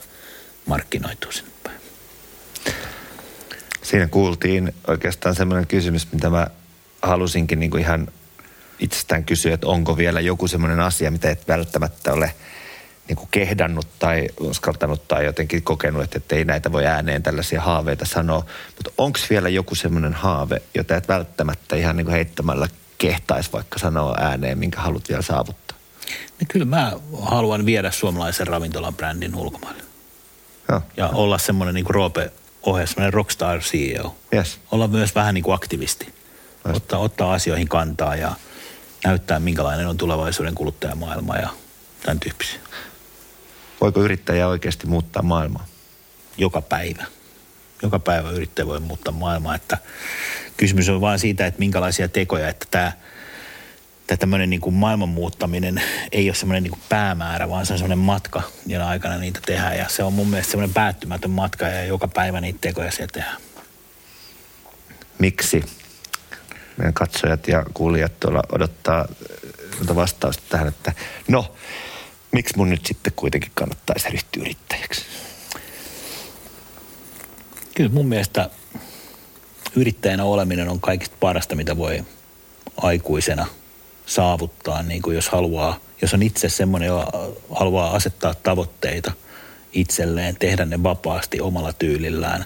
markkinoitua sinne päin. Siinä kuultiin oikeastaan semmoinen kysymys, mitä mä halusinkin niin kuin ihan itsestään kysyä, että onko vielä joku semmoinen asia, mitä et välttämättä ole niin kuin kehdannut tai uskaltanut tai jotenkin kokenut, että ei näitä voi ääneen tällaisia haaveita sanoa. Mutta onko vielä joku semmoinen haave, jota et välttämättä ihan niin kuin heittämällä kehtaisi vaikka sanoa ääneen, minkä haluat vielä saavuttaa? No kyllä mä haluan viedä suomalaisen ravintolan brändin ulkomaille. Ja, ja olla semmoinen niin kuin Roope Ohe, semmoinen rockstar CEO. Yes. Olla myös vähän niin kuin aktivisti. Ottaa, ottaa asioihin kantaa ja – näyttää, minkälainen on tulevaisuuden kuluttajamaailma ja tämän tyyppisiä. Voiko yrittäjä oikeasti muuttaa maailmaa? Joka päivä. Joka päivä yrittäjä voi muuttaa maailmaa. Että kysymys on vain siitä, että minkälaisia tekoja, että tämä, tämä tämmöinen niin kuin maailman muuttaminen ei ole semmoinen niin päämäärä, vaan se on semmoinen matka, jona aikana niitä tehdään. Ja se on mun mielestä semmoinen päättymätön matka ja joka päivä niitä tekoja siellä tehdään. Miksi meidän katsojat ja kuulijat tuolla odottaa vastausta tähän, että no, miksi mun nyt sitten kuitenkin kannattaisi ryhtyä yrittäjäksi? Kyllä mun mielestä yrittäjänä oleminen on kaikista parasta, mitä voi aikuisena saavuttaa, niin kuin jos haluaa, jos on itse semmoinen, joka haluaa asettaa tavoitteita itselleen, tehdä ne vapaasti omalla tyylillään,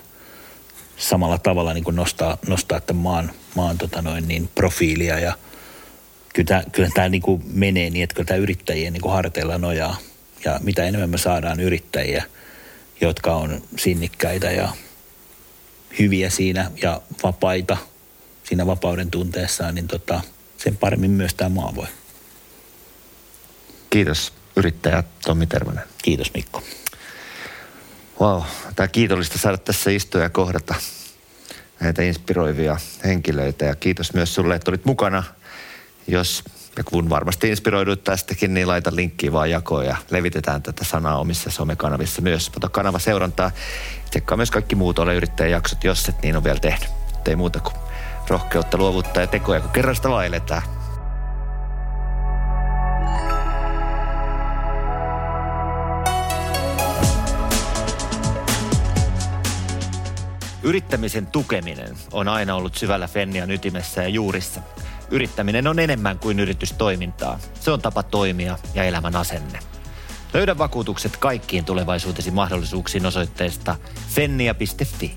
samalla tavalla niin kuin nostaa, nostaa tämän maan, maan tota noin, niin profiilia ja kyllä tämä, kyllä tämä niin kuin menee niin, että kyllä tämä yrittäjien niin kuin harteilla nojaa. Ja mitä enemmän me saadaan yrittäjiä, jotka on sinnikkäitä ja hyviä siinä ja vapaita siinä vapauden tunteessaan, niin tota, sen paremmin myös tämä maa voi. Kiitos yrittäjä Tommi Tervanen. Kiitos Mikko. Wow, tämä kiitollista saada tässä istua ja kohdata näitä inspiroivia henkilöitä ja kiitos myös sulle, että olit mukana. Jos ja kun varmasti inspiroidut tästäkin, niin laita linkkiä vaan jakoon ja levitetään tätä sanaa omissa somekanavissa myös. Ota kanava seurantaa. Tsekkaa myös kaikki muut ole yrittäjäjaksot, jos et niin on vielä tehnyt. Ei muuta kuin rohkeutta, luovuttaa ja tekoja, kun kerran sitä vaan eletään. Yrittämisen tukeminen on aina ollut syvällä Fennian ytimessä ja juurissa. Yrittäminen on enemmän kuin yritystoimintaa. Se on tapa toimia ja elämän asenne. Löydä vakuutukset kaikkiin tulevaisuutesi mahdollisuuksiin osoitteesta fennia.fi.